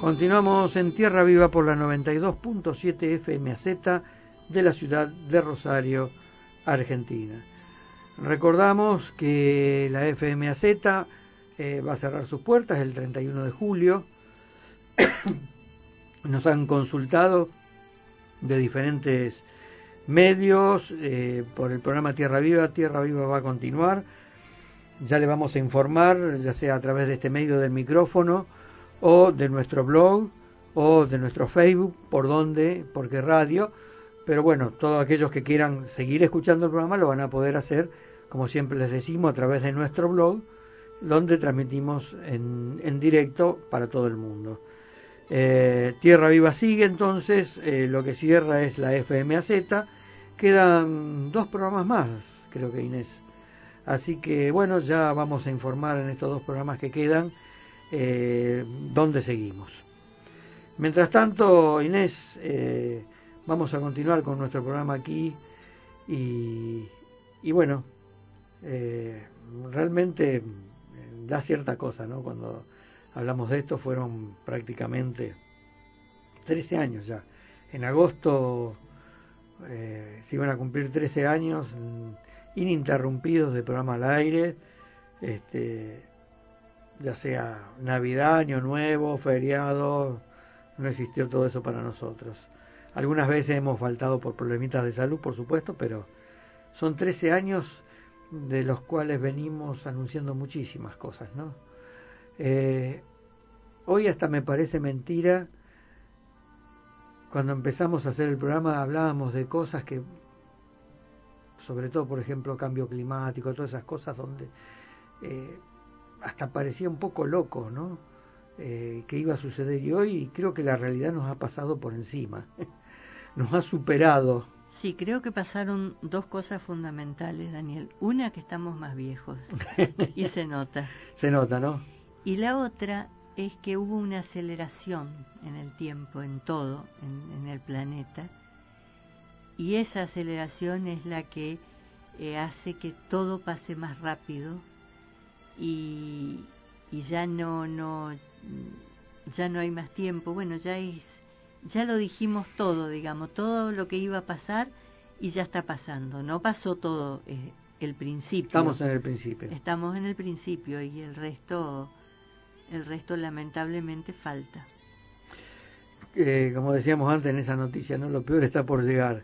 Continuamos en Tierra Viva por la 92.7 FMAZ de la ciudad de Rosario, Argentina. Recordamos que la FMAZ eh, va a cerrar sus puertas el 31 de julio. Nos han consultado de diferentes medios eh, por el programa Tierra Viva. Tierra Viva va a continuar. Ya le vamos a informar, ya sea a través de este medio del micrófono o de nuestro blog o de nuestro Facebook, por dónde, por qué radio. Pero bueno, todos aquellos que quieran seguir escuchando el programa lo van a poder hacer, como siempre les decimos, a través de nuestro blog, donde transmitimos en, en directo para todo el mundo. Eh, Tierra Viva sigue entonces, eh, lo que cierra es la FMAZ. Quedan dos programas más, creo que Inés. Así que bueno, ya vamos a informar en estos dos programas que quedan eh, dónde seguimos. Mientras tanto, Inés, eh, vamos a continuar con nuestro programa aquí y, y bueno, eh, realmente da cierta cosa, ¿no? Cuando hablamos de esto fueron prácticamente 13 años ya. En agosto se iban a cumplir 13 años ininterrumpidos de programa al aire. Este, ya sea Navidad, Año Nuevo, feriado, no existió todo eso para nosotros. Algunas veces hemos faltado por problemitas de salud, por supuesto, pero son 13 años de los cuales venimos anunciando muchísimas cosas, ¿no? Eh, hoy hasta me parece mentira, cuando empezamos a hacer el programa hablábamos de cosas que, sobre todo, por ejemplo, cambio climático, todas esas cosas donde eh, hasta parecía un poco loco, ¿no? Eh, que iba a suceder y hoy creo que la realidad nos ha pasado por encima, nos ha superado. Sí, creo que pasaron dos cosas fundamentales, Daniel. Una, que estamos más viejos y se nota. Se nota, ¿no? Y la otra es que hubo una aceleración en el tiempo, en todo, en, en el planeta, y esa aceleración es la que eh, hace que todo pase más rápido y, y ya no, no, ya no hay más tiempo. Bueno, ya es, ya lo dijimos todo, digamos, todo lo que iba a pasar y ya está pasando. No pasó todo eh, el principio. Estamos en el principio. Estamos en el principio y el resto, el resto lamentablemente falta. Eh, como decíamos antes en esa noticia, no lo peor está por llegar.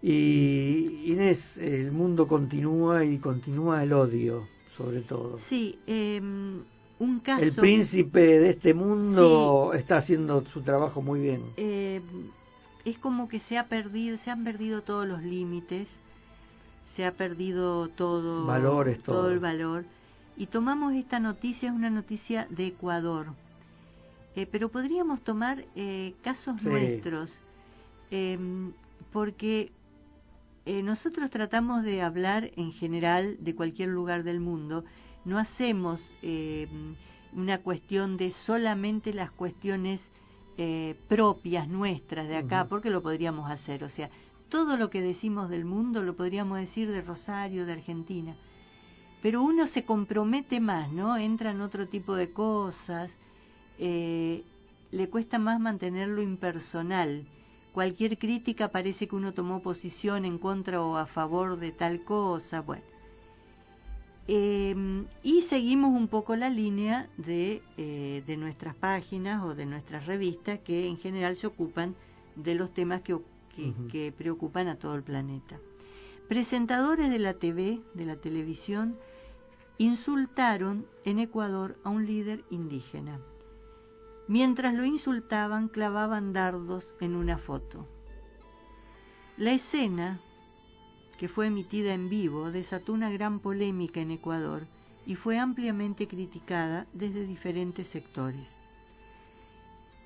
Y Inés, el mundo continúa y continúa el odio sobre todo. Sí, eh, un caso... El príncipe de este mundo sí, está haciendo su trabajo muy bien. Eh, es como que se ha perdido, se han perdido todos los límites, se ha perdido todo, Valores, todo. todo el valor. Y tomamos esta noticia, es una noticia de Ecuador. Eh, pero podríamos tomar eh, casos Sí. nuestros, eh, porque eh, nosotros tratamos de hablar en general de cualquier lugar del mundo, no hacemos eh, una cuestión de solamente las cuestiones eh, propias nuestras de acá, porque lo podríamos hacer, o sea, todo lo que decimos del mundo lo podríamos decir de Rosario, de Argentina, pero uno se compromete más, ¿no? Entran otro tipo de cosas, eh, le cuesta más mantenerlo impersonal. Cualquier crítica parece que uno tomó posición en contra o a favor de tal cosa, bueno. Eh, y seguimos un poco la línea de, eh, de nuestras páginas o de nuestras revistas que en general se ocupan de los temas que, que preocupan a todo el planeta. Presentadores de la TV, de la televisión, insultaron en Ecuador a un líder indígena. Mientras lo insultaban, clavaban dardos en una foto. La escena, que fue emitida en vivo, desató una gran polémica en Ecuador y fue ampliamente criticada desde diferentes sectores.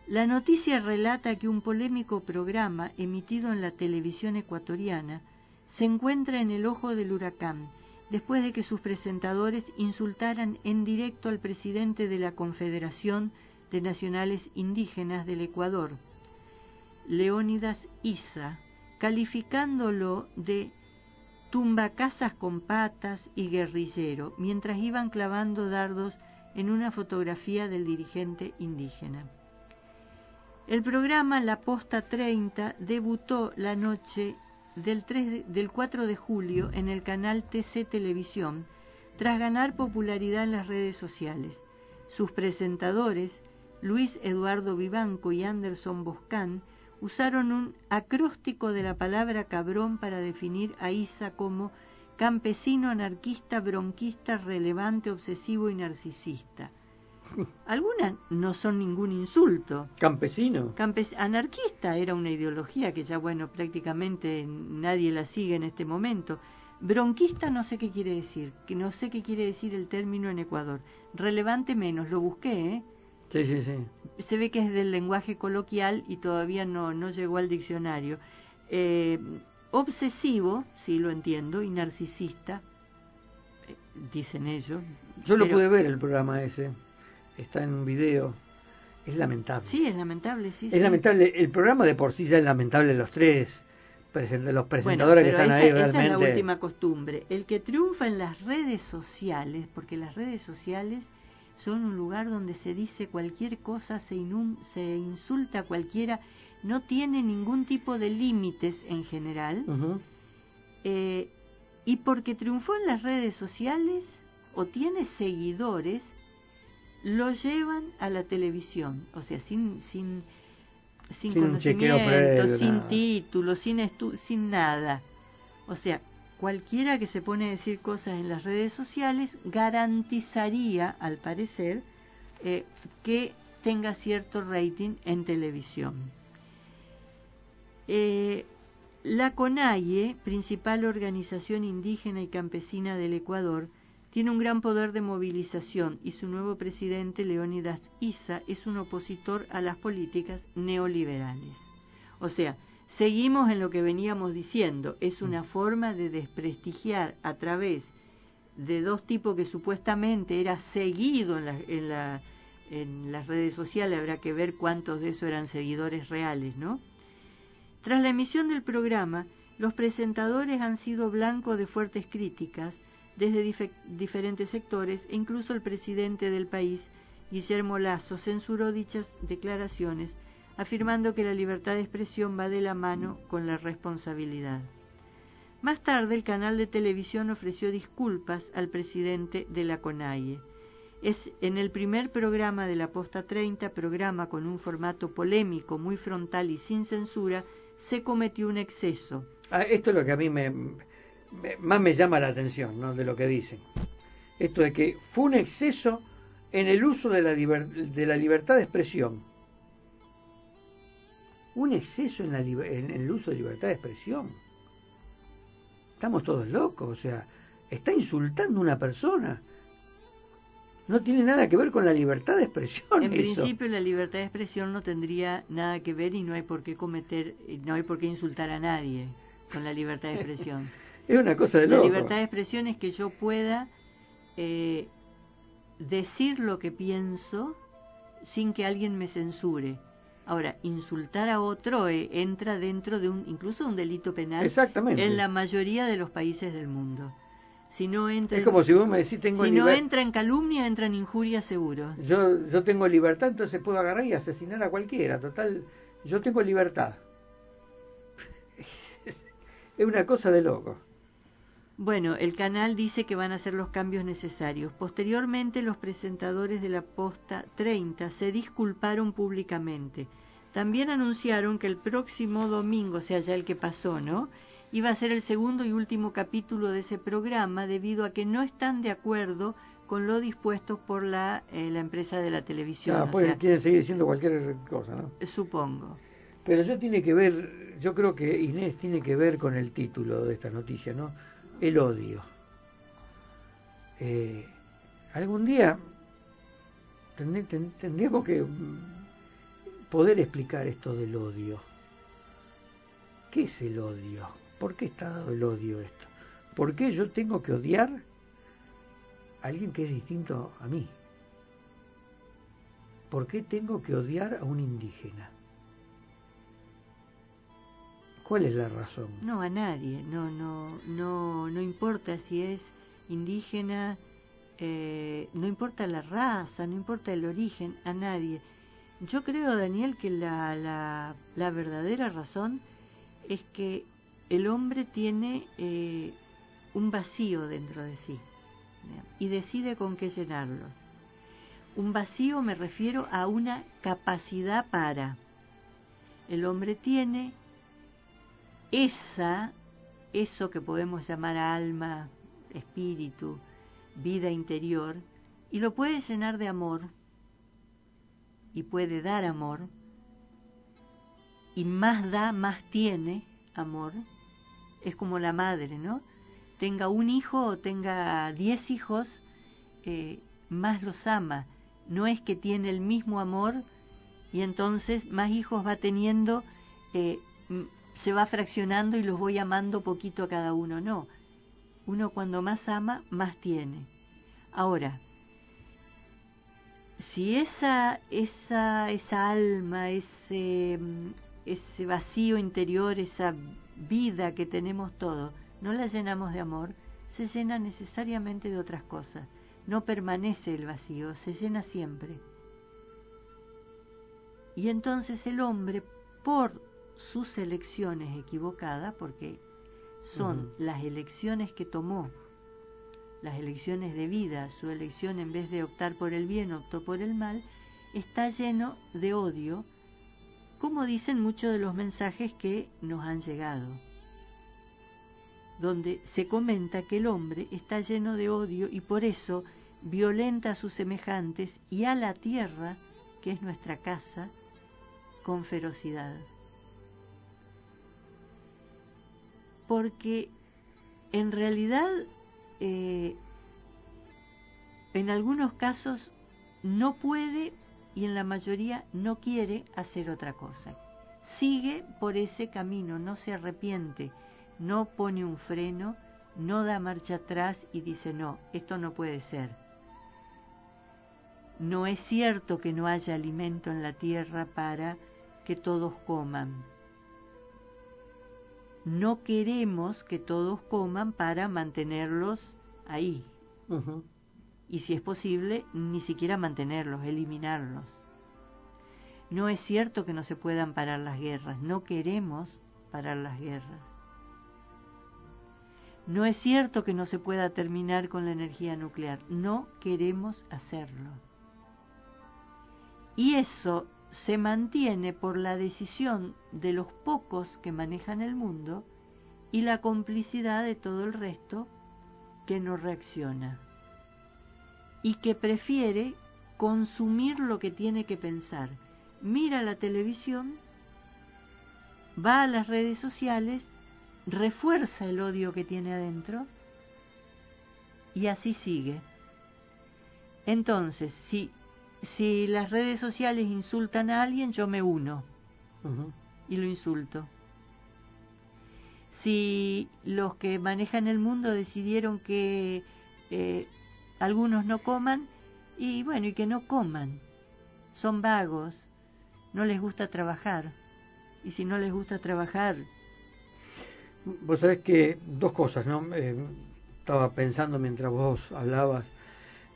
La noticia relata que un polémico programa emitido en la televisión ecuatoriana se encuentra en el ojo del huracán después de que sus presentadores insultaran en directo al presidente de la Confederación de Nacionales Indígenas del Ecuador, Leónidas Isa, calificándolo de tumbacasas con patas y guerrillero, mientras iban clavando dardos en una fotografía del dirigente indígena. El programa La Posta 30 debutó la noche del, 3 de- del 4 de julio en el canal TC Televisión, tras ganar popularidad en las redes sociales. Sus presentadores, Luis Eduardo Vivanco y Anderson Boscán, usaron un acróstico de la palabra cabrón para definir a Isa como campesino anarquista, bronquista, relevante, obsesivo y narcisista. Algunas no son ningún insulto. Campesino. Campes- anarquista era una ideología que ya, bueno, prácticamente nadie la sigue en este momento. Bronquista no sé qué quiere decir, que no sé qué quiere decir el término en Ecuador. Relevante menos, lo busqué, ¿eh? Sí, sí, sí. Se ve que es del lenguaje coloquial y todavía no, no llegó al diccionario. Eh, obsesivo, sí lo entiendo, y narcisista, eh, dicen ellos. Yo lo pude ver el programa ese. Está en un video. Es lamentable. Sí, es lamentable, sí. es sí. lamentable. El programa de por sí ya es lamentable los tres. los Bueno, presentadores que están esa, ahí esa realmente. es la última costumbre. El que triunfa en las redes sociales, porque las redes sociales son un lugar donde se dice cualquier cosa, se, se insulta a cualquiera, no tiene ningún tipo de límites en general, eh, y porque triunfó en las redes sociales o tiene seguidores, lo llevan a la televisión, o sea, sin, sin, sin, Sin conocimiento, previo, sin nada. título, sin, estu- sin nada. O sea, cualquiera que se pone a decir cosas en las redes sociales garantizaría, al parecer, eh, que tenga cierto rating en televisión. Eh, la CONAIE, principal organización indígena y campesina del Ecuador, tiene un gran poder de movilización y su nuevo presidente, Leónidas Issa, es un opositor a las políticas neoliberales. O sea, seguimos en lo que veníamos diciendo, es una forma de desprestigiar a través de dos tipos que supuestamente era seguido en, la- en, la- en las redes sociales, habrá que ver cuántos de esos eran seguidores reales, ¿no? Tras la emisión del programa, los presentadores han sido blanco de fuertes críticas desde dife- diferentes sectores e incluso el presidente del país, Guillermo Lazo, censuró dichas declaraciones, afirmando que la libertad de expresión va de la mano con la responsabilidad. Más tarde, el canal de televisión ofreció disculpas al presidente de la CONAIE. Es en el primer programa de la Posta 30, programa con un formato polémico, muy frontal y sin censura, se cometió un exceso. Ah, esto es lo que a mí me, más me llama la atención, ¿no? De lo que dicen. Esto de que fue un exceso en el uso de la, liber- de la libertad de expresión. Un exceso en, la en el uso de libertad de expresión. Estamos todos locos, o sea, está insultando a una persona. No tiene nada que ver con la libertad de expresión. En eso. principio, la libertad de expresión no tendría nada que ver y no hay por qué cometer, no hay por qué insultar a nadie con la libertad de expresión. Es una cosa de La loco. libertad de expresión es que yo pueda eh, decir lo que pienso sin que alguien me censure. Ahora, insultar a otro eh, entra dentro de un, incluso un delito penal Exactamente. en la mayoría de los países del mundo. Si no entra, Es en- como si vos me decís, tengo si no entra en calumnia, entra en injuria seguro. yo, yo tengo libertad, entonces puedo agarrar y asesinar a cualquiera. Total, yo tengo libertad. es una cosa de loco. Bueno, el canal dice que van a hacer los cambios necesarios. Posteriormente, los presentadores de la Posta 30 se disculparon públicamente. También anunciaron que el próximo domingo, o sea, ya el que pasó, ¿no? Iba a ser el segundo y último capítulo de ese programa debido a que no están de acuerdo con lo dispuesto por la, eh, la empresa de la televisión. Ah, o pues sea, quieren seguir diciendo cualquier cosa, ¿no? supongo. Pero yo tiene que ver, yo creo que Inés tiene que ver con el título de esta noticia, ¿no? El odio. Eh, algún día tendríamos que mm, poder explicar esto del odio. ¿Qué es el odio? ¿Por qué está dado el odio esto? ¿Por qué yo tengo que odiar a alguien que es distinto a mí? ¿Por qué tengo que odiar a un indígena? ¿Cuál es la razón? No, a nadie. No, no, no, no importa si es indígena, eh, no importa la raza, no importa el origen, a nadie. Yo creo, Daniel, que la, la, la verdadera razón es que el hombre tiene eh, un vacío dentro de sí y decide con qué llenarlo. Un vacío me refiero a una capacidad para. El hombre tiene esa, eso que podemos llamar alma, espíritu, vida interior, y lo puede llenar de amor, y puede dar amor, y más da, más tiene amor. Es como la madre, ¿no? Tenga un hijo o tenga diez hijos, eh, más los ama. No es que tiene el mismo amor y entonces más hijos va teniendo, eh, se va fraccionando y los voy amando poquito a cada uno. No, uno cuando más ama, más tiene. Ahora, si esa, esa, esa alma, ese, ese vacío interior, esa vida que tenemos todos, no la llenamos de amor, se llena necesariamente de otras cosas. No permanece el vacío, se llena siempre. Y entonces el hombre, por sus elecciones equivocadas, porque son las elecciones que tomó, las elecciones de vida, su elección en vez de optar por el bien, optó por el mal, está lleno de odio, como dicen muchos de los mensajes que nos han llegado, donde se comenta que el hombre está lleno de odio y por eso violenta a sus semejantes y a la tierra, que es nuestra casa, con ferocidad. Porque en realidad eh, en algunos casos no puede y en la mayoría no quiere hacer otra cosa. Sigue por ese camino, no se arrepiente, no pone un freno, no da marcha atrás y dice no, esto no puede ser. No es cierto que no haya alimento en la tierra para que todos coman no queremos que todos coman para mantenerlos ahí. Y si es posible, ni siquiera mantenerlos, eliminarlos. No es cierto que no se puedan parar las guerras, no queremos parar las guerras. No es cierto que no se pueda terminar con la energía nuclear, no queremos hacerlo. Y eso se mantiene por la decisión de los pocos que manejan el mundo y la complicidad de todo el resto que no reacciona y que prefiere consumir lo que tiene que pensar. Mira la televisión, va a las redes sociales, refuerza el odio que tiene adentro y así sigue. Entonces, si si las redes sociales insultan a alguien, yo me uno y lo insulto. Si los que manejan el mundo decidieron que eh, algunos no coman, y bueno, y que no coman. Son vagos, no les gusta trabajar. Y si no les gusta trabajar... Vos sabés que dos cosas, ¿no? Eh, estaba pensando mientras vos hablabas.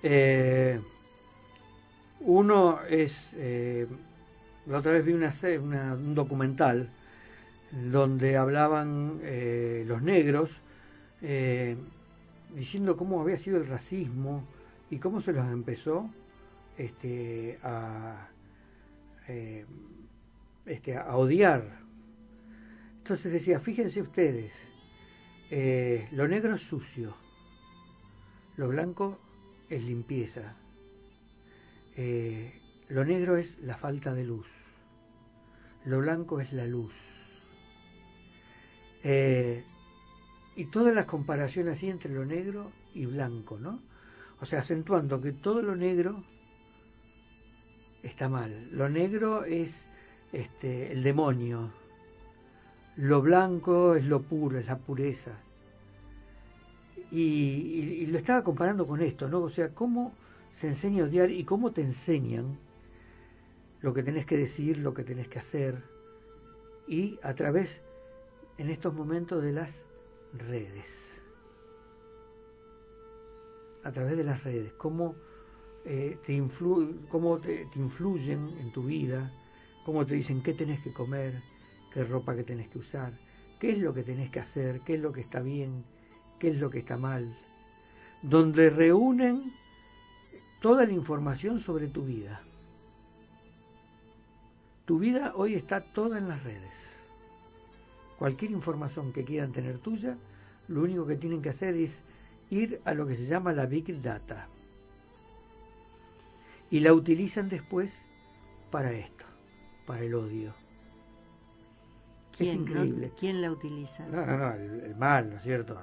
Eh, uno es, eh, la otra vez vi una, una, un documental donde hablaban eh, los negros eh, diciendo cómo había sido el racismo y cómo se los empezó este, a, este, a odiar. Entonces decía, fíjense ustedes, lo negro es sucio, lo blanco es limpieza, eh, lo negro es la falta de luz, lo blanco es la luz. Eh, y todas las comparaciones así entre lo negro y blanco, ¿no? O sea, acentuando que todo lo negro está mal. Lo negro es este, el demonio, lo blanco es lo puro, es la pureza. Y, y, lo estaba comparando con esto, ¿no? O sea, cómo se enseña a odiar y cómo te enseñan lo que tenés que decir, lo que tenés que hacer, y a través, en estos momentos, de las redes. A través de las redes, cómo eh, te cómo te influyen en tu vida, cómo te dicen qué tenés que comer, qué ropa que tenés que usar, qué es lo que tenés que hacer, qué es lo que está bien, qué es lo que está mal, donde reúnen toda la información sobre tu vida. Tu vida hoy está toda en las redes. Cualquier información que quieran tener tuya, lo único que tienen que hacer es ir a lo que se llama la Big Data. Y la utilizan después para esto, para el odio. ¿Quién, es increíble. no? ¿Quién la utiliza? No, no, no, el, el mal, ¿no es cierto?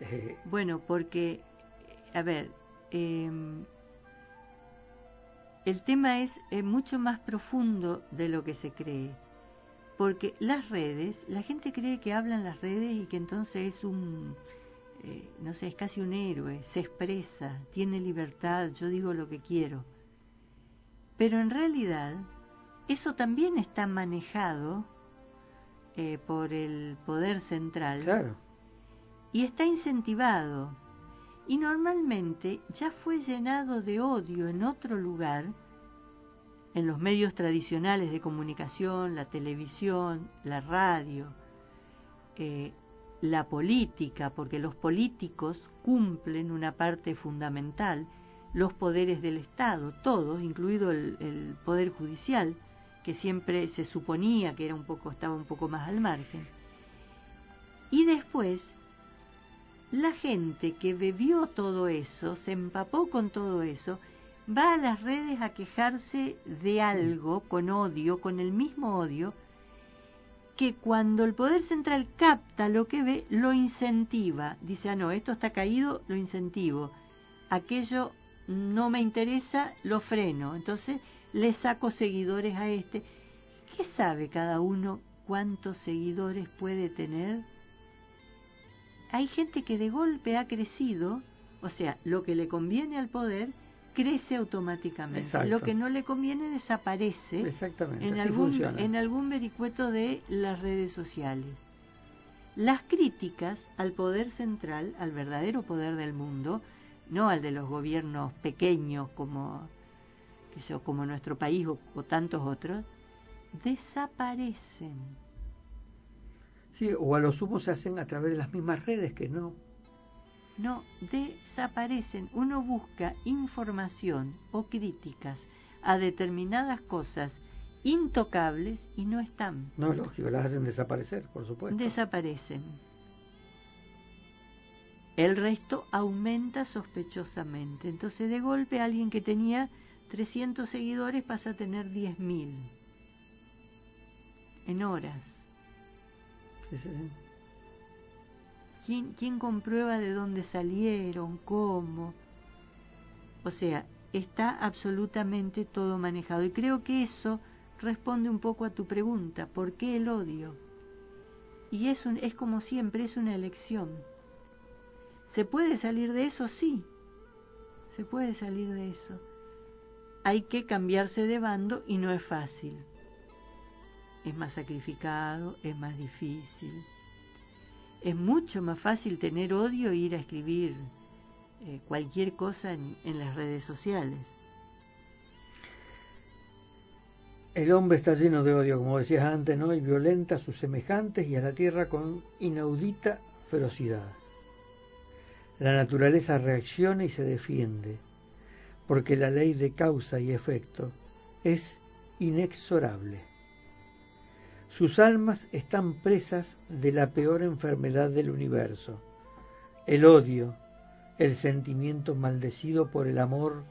Eh, Bueno, porque, a ver, eh, el tema es eh, mucho más profundo de lo que se cree. Porque las redes, la gente cree que habla en las redes y que entonces es un, eh, no sé, es casi un héroe, se expresa, tiene libertad, yo digo lo que quiero. Pero en realidad, eso también está manejado eh, por el poder central claro. y está incentivado. Y normalmente ya fue llenado de odio en otro lugar, en los medios tradicionales de comunicación, la televisión, la radio, eh, la política, porque los políticos cumplen una parte fundamental, los poderes del Estado, todos, incluido el, el poder judicial, que siempre se suponía que era un poco, estaba un poco más al margen. Y después, la gente que bebió todo eso, se empapó con todo eso, va a las redes a quejarse de algo con odio, con el mismo odio, que cuando el Poder Central capta lo que ve, lo incentiva. Dice, ah, no, esto está caído, lo incentivo. Aquello no me interesa, lo freno. Entonces le saco seguidores a este. ¿Qué sabe cada uno cuántos seguidores puede tener? Hay gente que de golpe ha crecido, o sea, lo que le conviene al poder crece automáticamente. Exacto. Lo que no le conviene desaparece Exactamente, en algún, funciona. en algún vericueto de las redes sociales. Las críticas al poder central, al verdadero poder del mundo, no al de los gobiernos pequeños como, sé yo, como nuestro país o, o tantos otros, desaparecen. Sí, o a lo sumo se hacen a través de las mismas redes que no. No, desaparecen. Uno busca información o críticas a determinadas cosas intocables y no están. No, lógico, las hacen desaparecer, por supuesto. Desaparecen. El resto aumenta sospechosamente. Entonces, de golpe, alguien que tenía 300 seguidores pasa a tener 10.000 en horas. ¿Quién, ¿Quién comprueba de dónde salieron? ¿Cómo? O sea, está absolutamente todo manejado. Y creo que eso responde un poco a tu pregunta. ¿Por qué el odio? Y es, un, es como siempre, es una elección. ¿Se puede salir de eso? Sí. Se puede salir de eso. Hay que cambiarse de bando y no es fácil. Es más sacrificado, es más difícil. Es mucho más fácil tener odio e ir a escribir eh, cualquier cosa en, en las redes sociales. El hombre está lleno de odio, como decías antes, ¿no? Y violenta a sus semejantes y a la tierra con inaudita ferocidad. La naturaleza reacciona y se defiende, porque la ley de causa y efecto es inexorable. Sus almas están presas de la peor enfermedad del universo, el odio, el sentimiento maldecido por el amor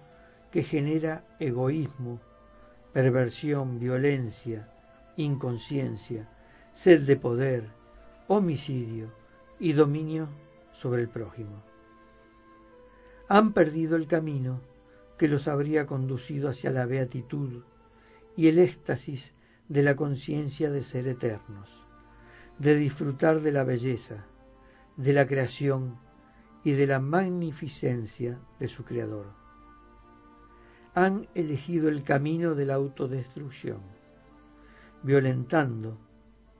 que genera egoísmo, perversión, violencia, inconsciencia, sed de poder, homicidio y dominio sobre el prójimo. Han perdido el camino que los habría conducido hacia la beatitud y el éxtasis de la conciencia de ser eternos, de disfrutar de la belleza, de la creación y de la magnificencia de su Creador. Han elegido el camino de la autodestrucción, violentando,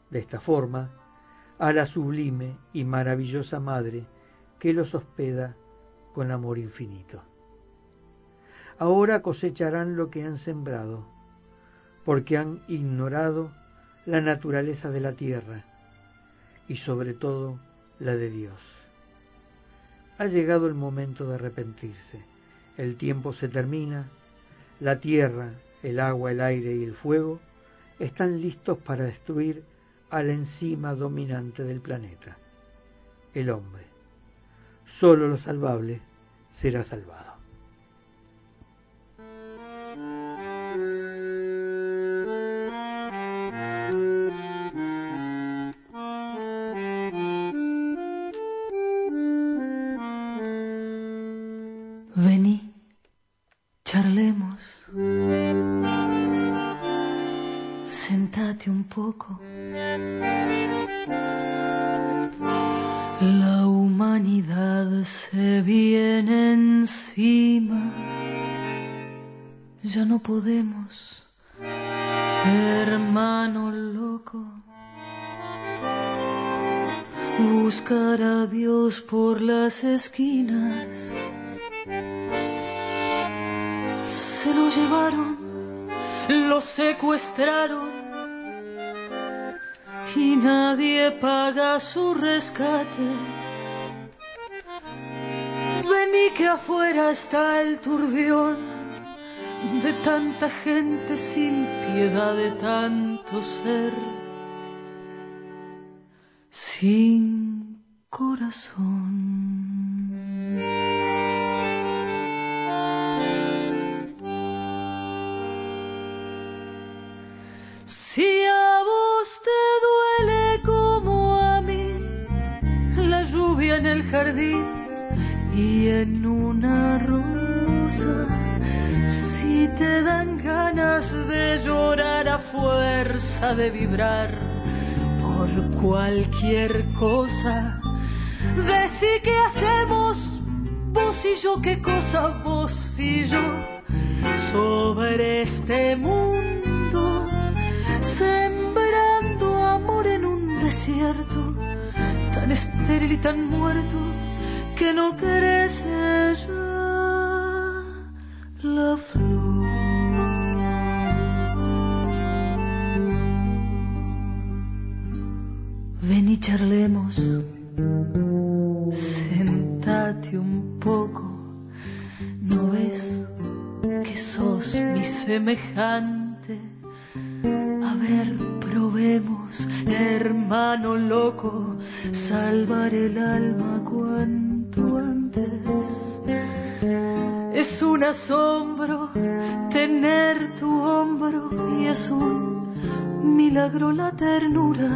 de esta forma, a la sublime y maravillosa Madre que los hospeda con amor infinito. ahora cosecharán lo que han sembrado, porque han ignorado la naturaleza de la tierra y sobre todo la de Dios. Ha llegado el momento de arrepentirse. El tiempo se termina, la tierra, el agua, el aire y el fuego están listos para destruir a la enzima dominante del planeta, el hombre. Solo lo salvable será salvado. Esquinas. Se lo llevaron, lo secuestraron y nadie paga su rescate. Vení que afuera está el turbión de tanta gente sin piedad de tanto ser. Sin corazón. y en una rosa. Si te dan ganas de llorar a fuerza de vibrar por cualquier cosa, decí qué hacemos vos y yo, qué cosa vos y yo sobre este mundo, sembrando amor en un desierto tan estéril y tan muerto que no crece ya la flor. Ven y charlemos, semejante? A ver, probemos, hermano loco, salvar el alma cuanto antes. Es un asombro tener tu hombro y es un milagro la ternura.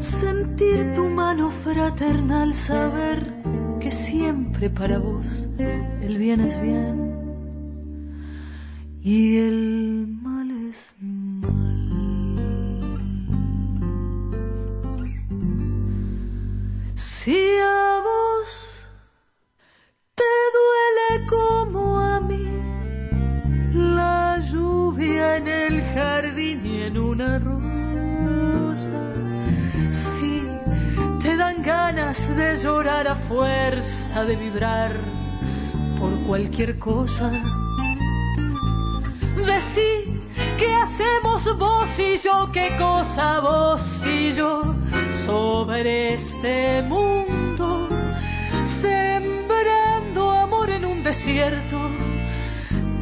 Sentir tu mano fraternal, saber que siempre para vos el bien es bien y el mal es Si a vos te duele como a mí la lluvia en el jardín y en una rosa, si te dan ganas de llorar a fuerza de vibrar por cualquier cosa, vos y yo, qué cosa vos y yo sobre este mundo, sembrando amor en un desierto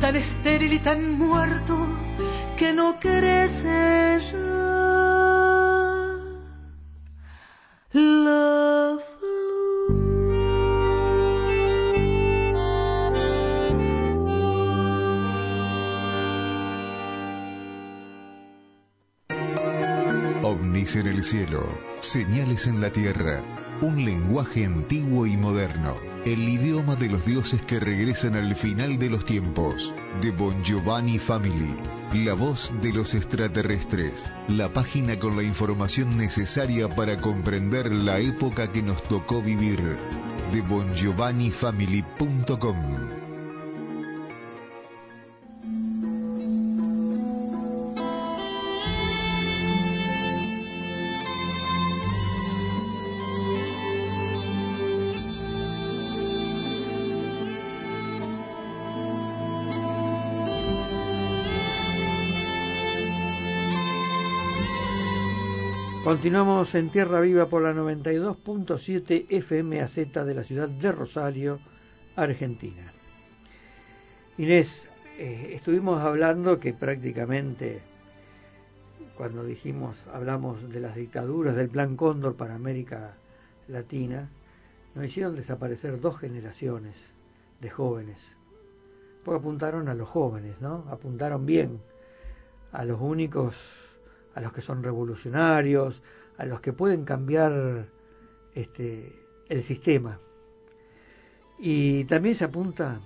tan estéril y tan muerto que no crece ovnis en el cielo Señales en la Tierra, un lenguaje antiguo y moderno, el idioma de los dioses que regresan al final de los tiempos, de Bon Giovanni Family, la voz de los extraterrestres, la página con la información necesaria para comprender la época que nos tocó vivir, de bongiovannifamily.com. Continuamos en Tierra Viva por la 92.7 FMAZ de la ciudad de Rosario, Argentina. Inés, eh, estuvimos hablando que prácticamente cuando dijimos, hablamos de las dictaduras del Plan Cóndor para América Latina, nos hicieron desaparecer dos generaciones de jóvenes. Porque apuntaron a los jóvenes, ¿no? Apuntaron bien a los únicos, a los que son revolucionarios, a los que pueden cambiar este, el sistema. Y también se apunta,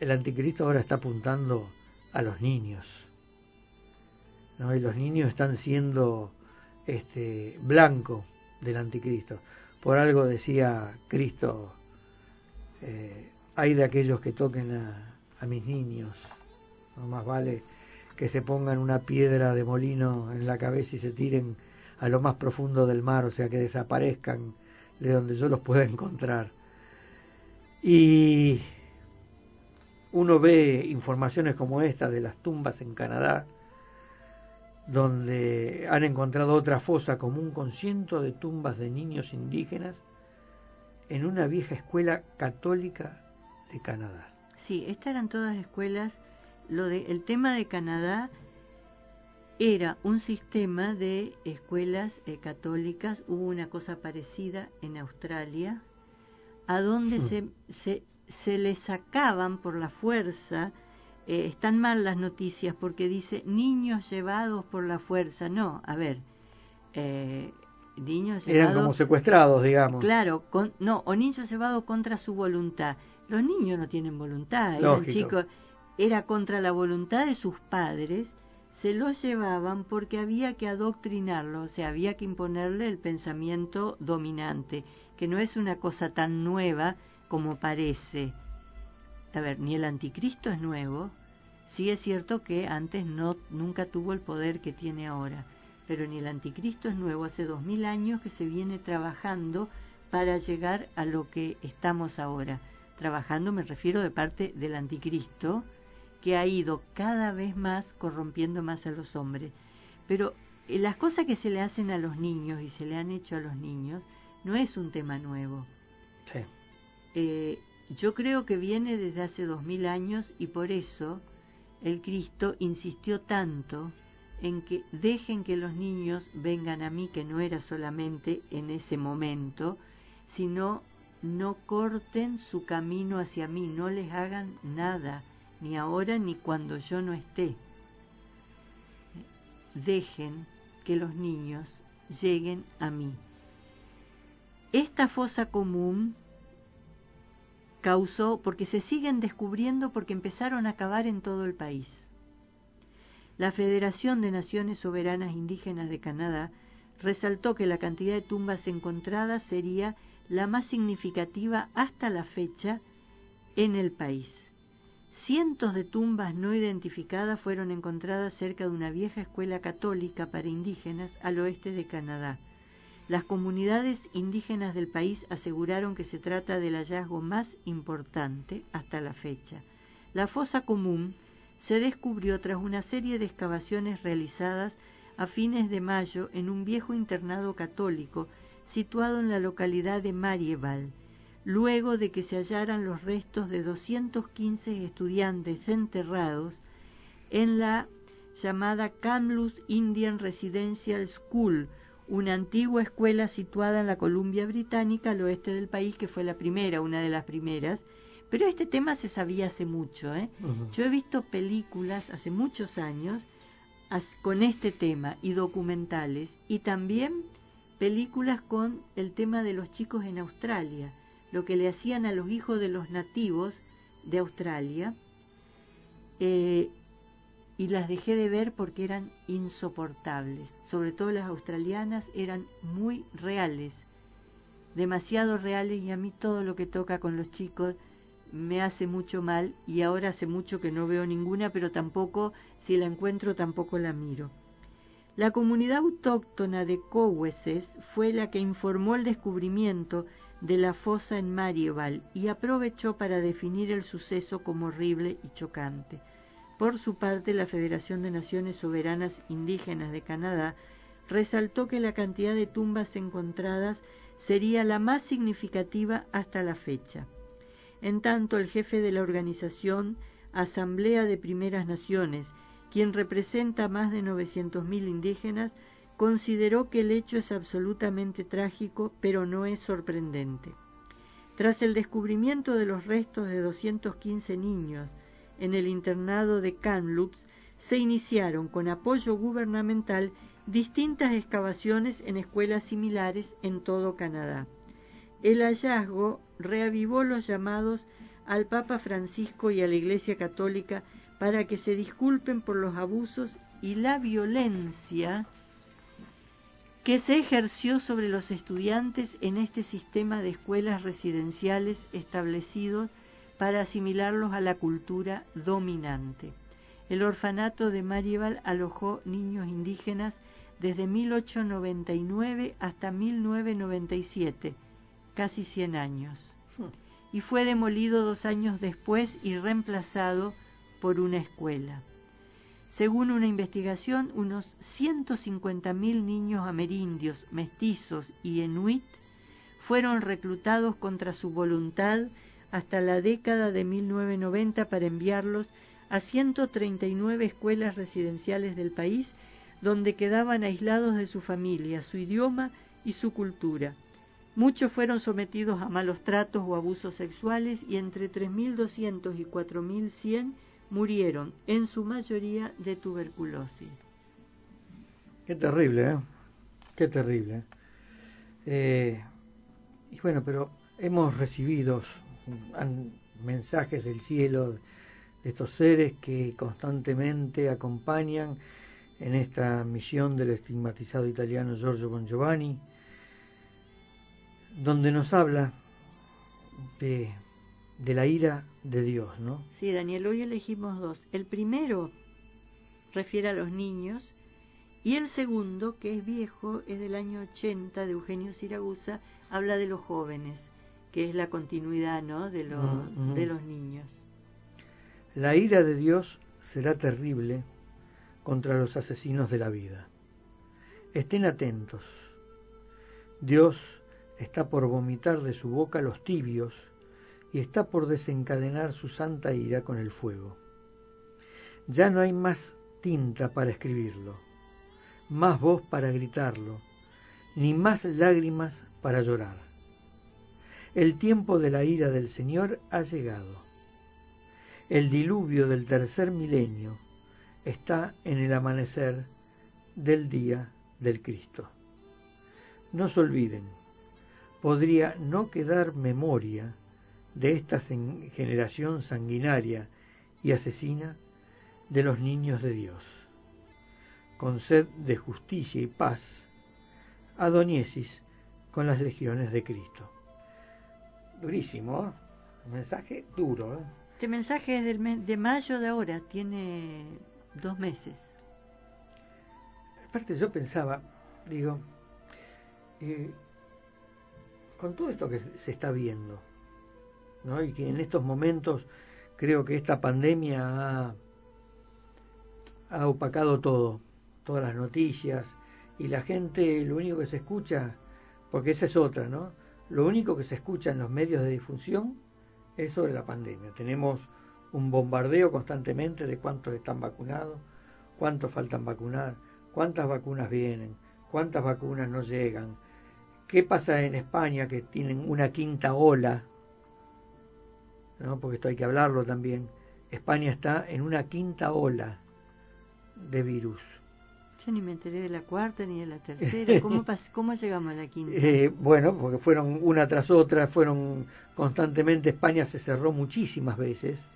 el anticristo ahora está apuntando a los niños. ¿no? Y los niños están siendo este, blanco del anticristo. Por algo decía Cristo, eh, hay de aquellos que toquen a mis niños, no más vale que se pongan una piedra de molino en la cabeza y se tiren a lo más profundo del mar, o sea, que desaparezcan de donde yo los pueda encontrar. Y uno ve informaciones como esta de las tumbas en Canadá, donde han encontrado otra fosa común con cientos de tumbas de niños indígenas en una vieja escuela católica de Canadá. Sí, estas eran todas escuelas. Lo de, el tema de Canadá era un sistema de escuelas eh, católicas. Hubo una cosa parecida en Australia, a donde se, se, se le sacaban por la fuerza eh, están mal las noticias porque dice niños llevados por la fuerza. No, a ver, eh, niños Eran como secuestrados, digamos. Claro, con, no, o niños llevados contra su voluntad. Los niños no tienen voluntad, eran chicos, era contra la voluntad de sus padres, se los llevaban porque había que adoctrinarlos, o sea, había que imponerle el pensamiento dominante, que no es una cosa tan nueva como parece. A ver, ni el anticristo es nuevo, sí es cierto que antes no, nunca tuvo el poder que tiene ahora, pero ni el anticristo es nuevo, hace dos mil años que se viene trabajando para llegar a lo que estamos ahora. Trabajando me refiero de parte del anticristo, que ha ido cada vez más corrompiendo más a los hombres. Pero eh, las cosas que se le hacen a los niños y se le han hecho a los niños no es un tema nuevo. Sí. Eh, yo creo que viene desde hace dos mil años y por eso el Cristo insistió tanto en que dejen que los niños vengan a mí, que no era solamente en ese momento, sino no corten su camino hacia mí, no les hagan nada, ni ahora ni cuando yo no esté. Dejen que los niños lleguen a mí. Esta fosa común causó porque se siguen descubriendo porque empezaron a cavar en todo el país. La Federación de Naciones Soberanas Indígenas de Canadá resaltó que la cantidad de tumbas encontradas sería la más significativa hasta la fecha en el país. Cientos de tumbas no identificadas fueron encontradas cerca de una vieja escuela católica para indígenas al oeste de Canadá. Las comunidades indígenas del país aseguraron que se trata del hallazgo más importante hasta la fecha. La fosa común se descubrió tras una serie de excavaciones realizadas a fines de mayo en un viejo internado católico situado en la localidad de Marieval, luego de que se hallaran los restos de 215 estudiantes enterrados en la llamada Kamloops Indian Residential School, una antigua escuela situada en la Columbia Británica al oeste del país, que fue la primera, una de las primeras. Pero este tema se sabía hace mucho. ¿eh? Yo he visto películas hace muchos años con este tema y documentales y también películas con el tema de los chicos en Australia, lo que le hacían a los hijos de los nativos de Australia. Eh, y las dejé de ver porque eran insoportables. Sobre todo las australianas eran muy reales, demasiado reales y a mí todo lo que toca con los chicos me hace mucho mal y ahora hace mucho que no veo ninguna, pero tampoco, si la encuentro, tampoco la miro. La comunidad autóctona de Cowesses fue la que informó el descubrimiento de la fosa en Marieval y aprovechó para definir el suceso como horrible y chocante. Por su parte, la Federación de Naciones Soberanas Indígenas de Canadá resaltó que la cantidad de tumbas encontradas sería la más significativa hasta la fecha. En tanto, el jefe de la organización Asamblea de Primeras Naciones, quien representa a más de 900.000 indígenas, consideró que el hecho es absolutamente trágico, pero no es sorprendente. Tras el descubrimiento de los restos de 215 niños en el internado de Kamloops, se iniciaron con apoyo gubernamental distintas excavaciones en escuelas similares en todo Canadá. El hallazgo reavivó los llamados al Papa Francisco y a la Iglesia Católica para que se disculpen por los abusos y la violencia que se ejerció sobre los estudiantes en este sistema de escuelas residenciales establecidos para asimilarlos a la cultura dominante. El orfanato de Marieval alojó niños indígenas desde 1899 hasta 1997, casi 100 años, y fue demolido dos años después y reemplazado por una escuela. Según una investigación, unos 150.000 niños amerindios, mestizos y enuit fueron reclutados contra su voluntad hasta la década de 1990 para enviarlos a 139 escuelas residenciales del país donde quedaban aislados de su familia, su idioma y su cultura. Muchos fueron sometidos a malos tratos o abusos sexuales y entre 3.200 y 4.100 murieron, en su mayoría de tuberculosis. Qué terrible, ¿eh? Qué terrible. Eh, y bueno, pero hemos recibido mensajes del cielo de estos seres que constantemente acompañan en esta misión del estigmatizado italiano Giorgio Bon Giovanni, donde nos habla de, de la ira de Dios, ¿no? Sí, Daniel, hoy elegimos dos. El primero refiere a los niños y el segundo, que es viejo, es del año 80 de Eugenio Siragusa, habla de los jóvenes, que es la continuidad, ¿no? de, los, Mm, de los niños. La ira de Dios será terrible contra los asesinos de la vida. Estén atentos. Dios está por vomitar de su boca los tibios y está por desencadenar su santa ira con el fuego. Ya no hay más tinta para escribirlo, más voz para gritarlo, ni más lágrimas para llorar. El tiempo de la ira del Señor ha llegado. El diluvio del tercer milenio está en el amanecer del día del Cristo. No se olviden, podría no quedar memoria de esta generación sanguinaria y asesina de los niños de Dios. Con sed de justicia y paz, adoniesis con las legiones de Cristo. Durísimo, ¿eh? Mensaje duro. ¿eh? Este mensaje es del de mayo de ahora, tiene dos meses. Aparte yo pensaba, digo, eh, con todo esto que se está viendo, ¿no? y que en estos momentos creo que esta pandemia ha, opacado todo, todas las noticias, y la gente lo único que se escucha, porque esa es otra, ¿no? Lo único que se escucha en los medios de difusión es sobre la pandemia. Tenemos un bombardeo constantemente de cuántos están vacunados, cuántos faltan vacunar, cuántas vacunas vienen, cuántas vacunas no llegan, qué pasa en España que tienen una quinta ola, ¿no? porque esto hay que hablarlo también. España está en una quinta ola de virus. Yo ni me enteré de la cuarta ni de la tercera. ¿Cómo, cómo llegamos a la quinta? Eh, bueno, porque fueron una tras otra, fueron constantemente, España se cerró muchísimas veces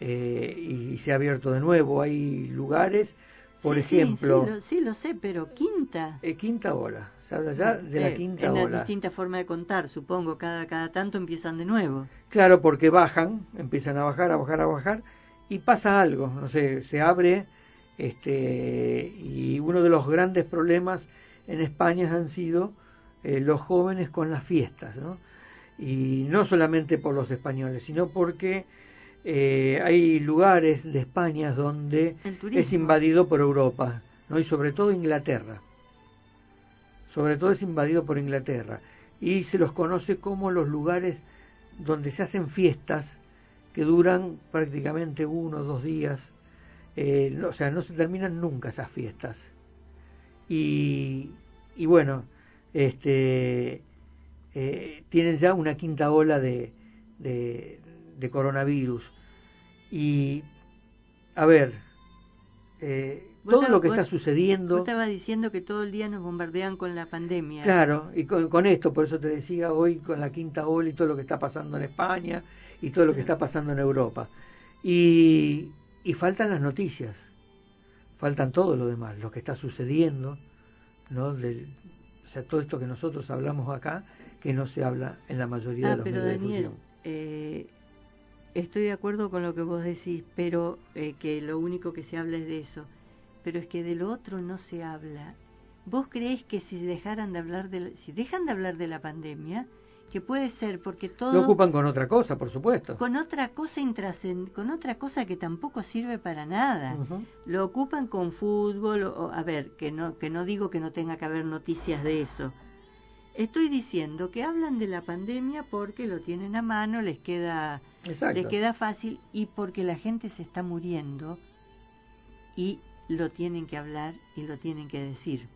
eh, y se ha abierto de nuevo. Hay lugares, por Sí, sí, ejemplo, Sí, lo, sí, lo sé, pero quinta. eh, quinta ola, se habla ya de la quinta en una ola. distinta forma de contar, supongo. Cada, cada tanto empiezan de nuevo. Claro, porque bajan, empiezan a bajar, a bajar, a bajar, y pasa algo, no sé, se abre, este, y uno de los grandes problemas en España han sido eh, los jóvenes con las fiestas, ¿no? Y no solamente por los españoles, sino porque eh, hay lugares de España donde es invadido por Europa, ¿no? Y sobre todo Inglaterra. Sobre todo es invadido por Inglaterra, y se los conoce como los lugares donde se hacen fiestas que duran prácticamente uno o dos días, eh, o sea, no se terminan nunca esas fiestas. Y, y bueno, este, eh, tienen ya una quinta ola de, de, de coronavirus. Y, a ver, eh, todo lo que está sucediendo. Vos estabas diciendo que todo el día nos bombardean con la pandemia. Claro, y con, esto, por eso te decía hoy con la quinta ola y todo lo que está pasando en España y todo lo que está pasando en Europa. Y, y faltan las noticias, faltan todo lo demás, lo que está sucediendo, ¿no? Del, o sea, todo esto que nosotros hablamos acá, que no se habla en la mayoría ah, de los pero medios Daniel, de difusión. Eh, estoy de acuerdo con lo que vos decís, pero eh, que lo único que se habla es de eso pero es que de lo otro no se habla. ¿Vos creés que si dejaran de hablar de si dejan de hablar de la pandemia, que puede ser porque todo lo ocupan con otra cosa, por supuesto. Con otra cosa intrascend con otra cosa que tampoco sirve para nada. Lo ocupan con fútbol, o, a ver, que no que no digo que no tenga que haber noticias de eso. Estoy diciendo que hablan de la pandemia porque lo tienen a mano, les queda les queda fácil y porque la gente se está muriendo y lo tienen que hablar y lo tienen que decir.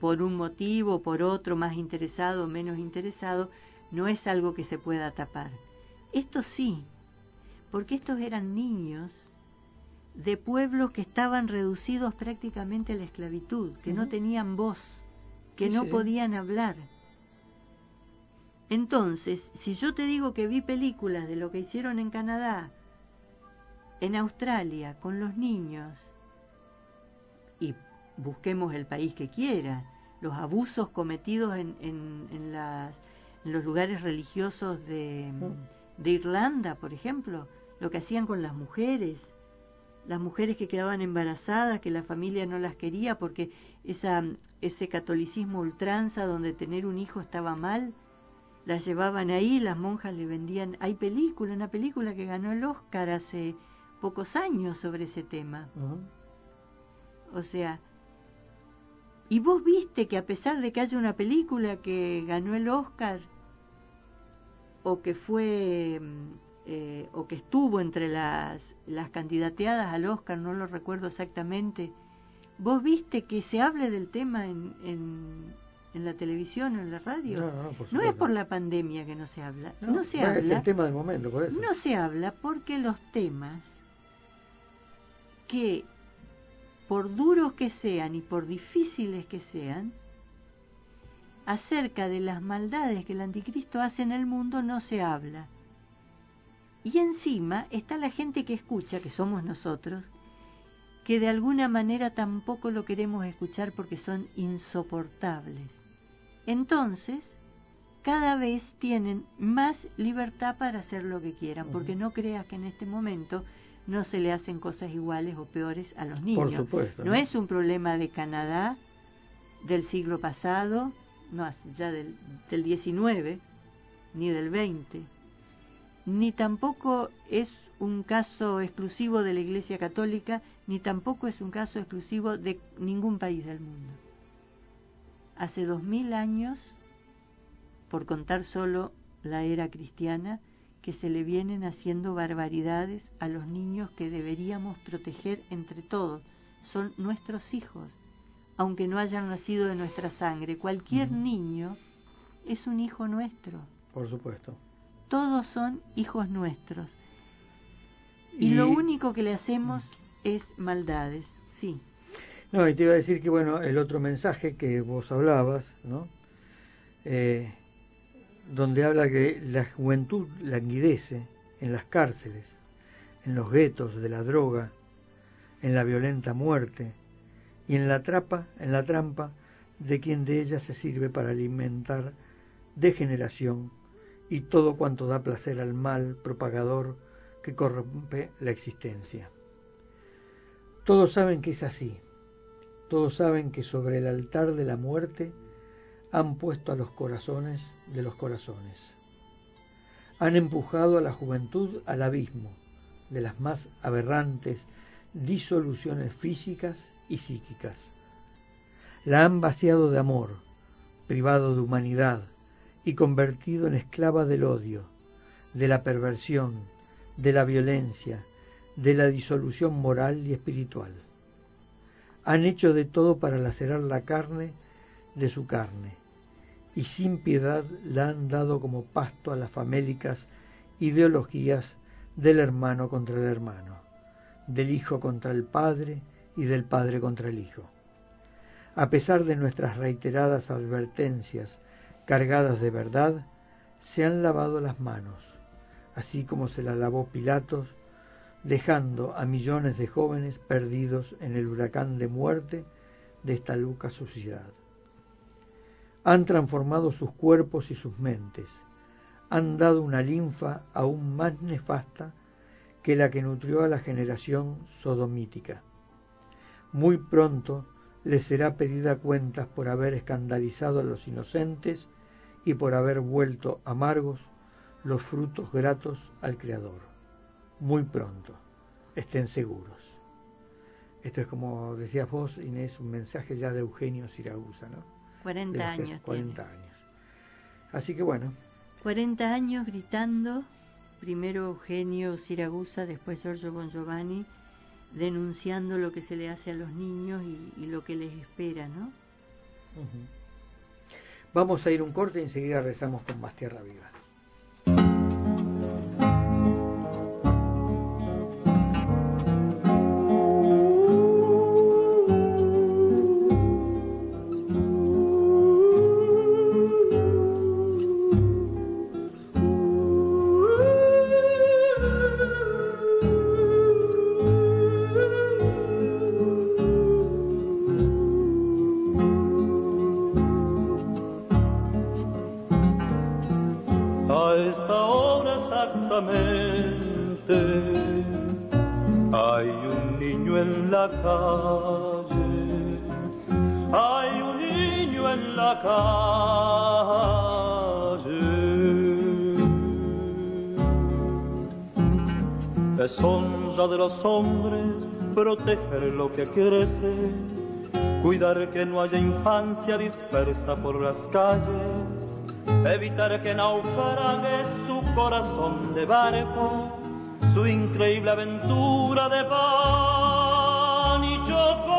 Por un motivo, por otro, más interesado o menos interesado, no es algo que se pueda tapar. Esto sí, porque estos eran niños de pueblos que estaban reducidos prácticamente a la esclavitud, que no tenían voz, que no podían hablar. Entonces, si yo te digo que vi películas de lo que hicieron en Canadá, en Australia con los niños, y busquemos el país que quiera, los abusos cometidos en, en, las, en los lugares religiosos de, de, Irlanda, por ejemplo, lo que hacían con las mujeres, las mujeres que quedaban embarazadas, que la familia no las quería porque esa, ese catolicismo ultranza donde tener un hijo estaba mal, las llevaban ahí, las monjas le vendían, hay película, una película que ganó el Oscar hace pocos años sobre ese tema. O sea, y vos viste que a pesar de que haya una película que ganó el Oscar, o que fue, mm, eh, o que estuvo entre las, las candidateadas al Oscar, no lo recuerdo exactamente, vos viste que se hable del tema en, en, en la televisión o en la radio. No, es por la pandemia que no se habla. No, se habla. Es el tema del momento, por eso. No se habla porque los temas que, por duros que sean y por difíciles que sean, acerca de las maldades que el anticristo hace en el mundo no se habla. Y encima está la gente que escucha, que somos nosotros, que de alguna manera tampoco lo queremos escuchar porque son insoportables. Entonces, cada vez tienen más libertad para hacer lo que quieran, porque no creas que en este momento no se le hacen cosas iguales o peores a los niños. Por supuesto, ¿no? es un problema de Canadá del siglo pasado, no, ya del, del 19, ni del 20, ni tampoco es un caso exclusivo de la Iglesia Católica, ni tampoco es un caso exclusivo de ningún país del mundo. Hace dos mil años, por contar solo la era cristiana, que se le vienen haciendo barbaridades a los niños que deberíamos proteger entre todos. Son nuestros hijos, aunque no hayan nacido de nuestra sangre. Cualquier niño es un hijo nuestro. Por supuesto. Todos son hijos nuestros. Y, lo único que le hacemos es maldades, sí. No, y te iba a decir que, bueno, el otro mensaje que vos hablabas, ¿no? Eh, donde habla que la juventud languidece en las cárceles, en los guetos de la droga, en la violenta muerte y en la trapa, en la trampa de quien de ella se sirve para alimentar degeneración y todo cuanto da placer al mal propagador que corrompe la existencia. Todos saben que es así, todos saben que sobre el altar de la muerte han puesto a los corazones de los corazones. Han empujado a la juventud al abismo de las más aberrantes disoluciones físicas y psíquicas. La han vaciado de amor, privado de humanidad y convertido en esclava del odio, de la perversión, de la violencia, de la disolución moral y espiritual. Han hecho de todo para lacerar la carne de su carne, y sin piedad la han dado como pasto a las famélicas ideologías del hermano contra el hermano, del hijo contra el padre y del padre contra el hijo. A pesar de nuestras reiteradas advertencias cargadas de verdad, se han lavado las manos, así como se las lavó Pilatos, dejando a millones de jóvenes perdidos en el huracán de muerte de esta luca sociedad. Han transformado sus cuerpos y sus mentes, han dado una linfa aún más nefasta que la que nutrió a la generación sodomítica. Muy pronto les será pedida cuentas por haber escandalizado a los inocentes y por haber vuelto amargos los frutos gratos al Creador. Muy pronto, estén seguros. Esto es como decías vos, Inés, un mensaje ya de Eugenio Siragusa, ¿no? 40 años. 40 años. Así que bueno. 40 años gritando, primero Eugenio Siragusa, después Giorgio Bon Giovanni, denunciando lo que se le hace a los niños y, lo que les espera, ¿no? Vamos a ir un corte y enseguida rezamos con más tierra viva. Lo que crece, cuidar que no haya infancia dispersa por las calles, evitar que naufrague su corazón de barco, su increíble aventura de pan. Y chocolate,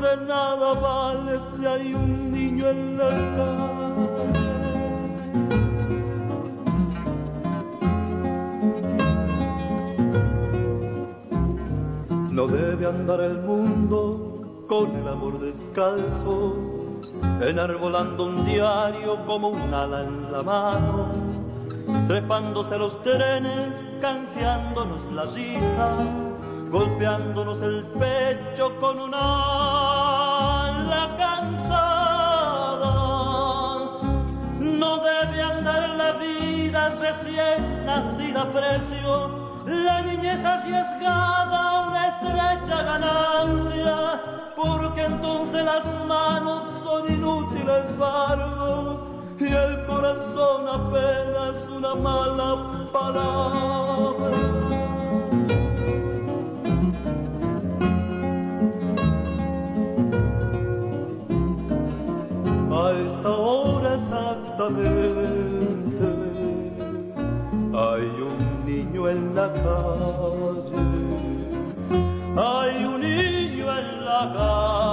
de nada vale si hay un niño en la calle. No debe andar el mundo con el amor descalzo, enarbolando un diario como un ala en la mano, trepándose los trenes canjeándonos la risa, golpeándonos el pecho con una ala cansada. No debe andar la vida recién nacida precio, la niñez arriesgada, una estrecha ganancia, porque entonces las manos son inútiles bardos y el corazón apenas una mala palabra. Hay un niño en la calle, hay un niño en la calle.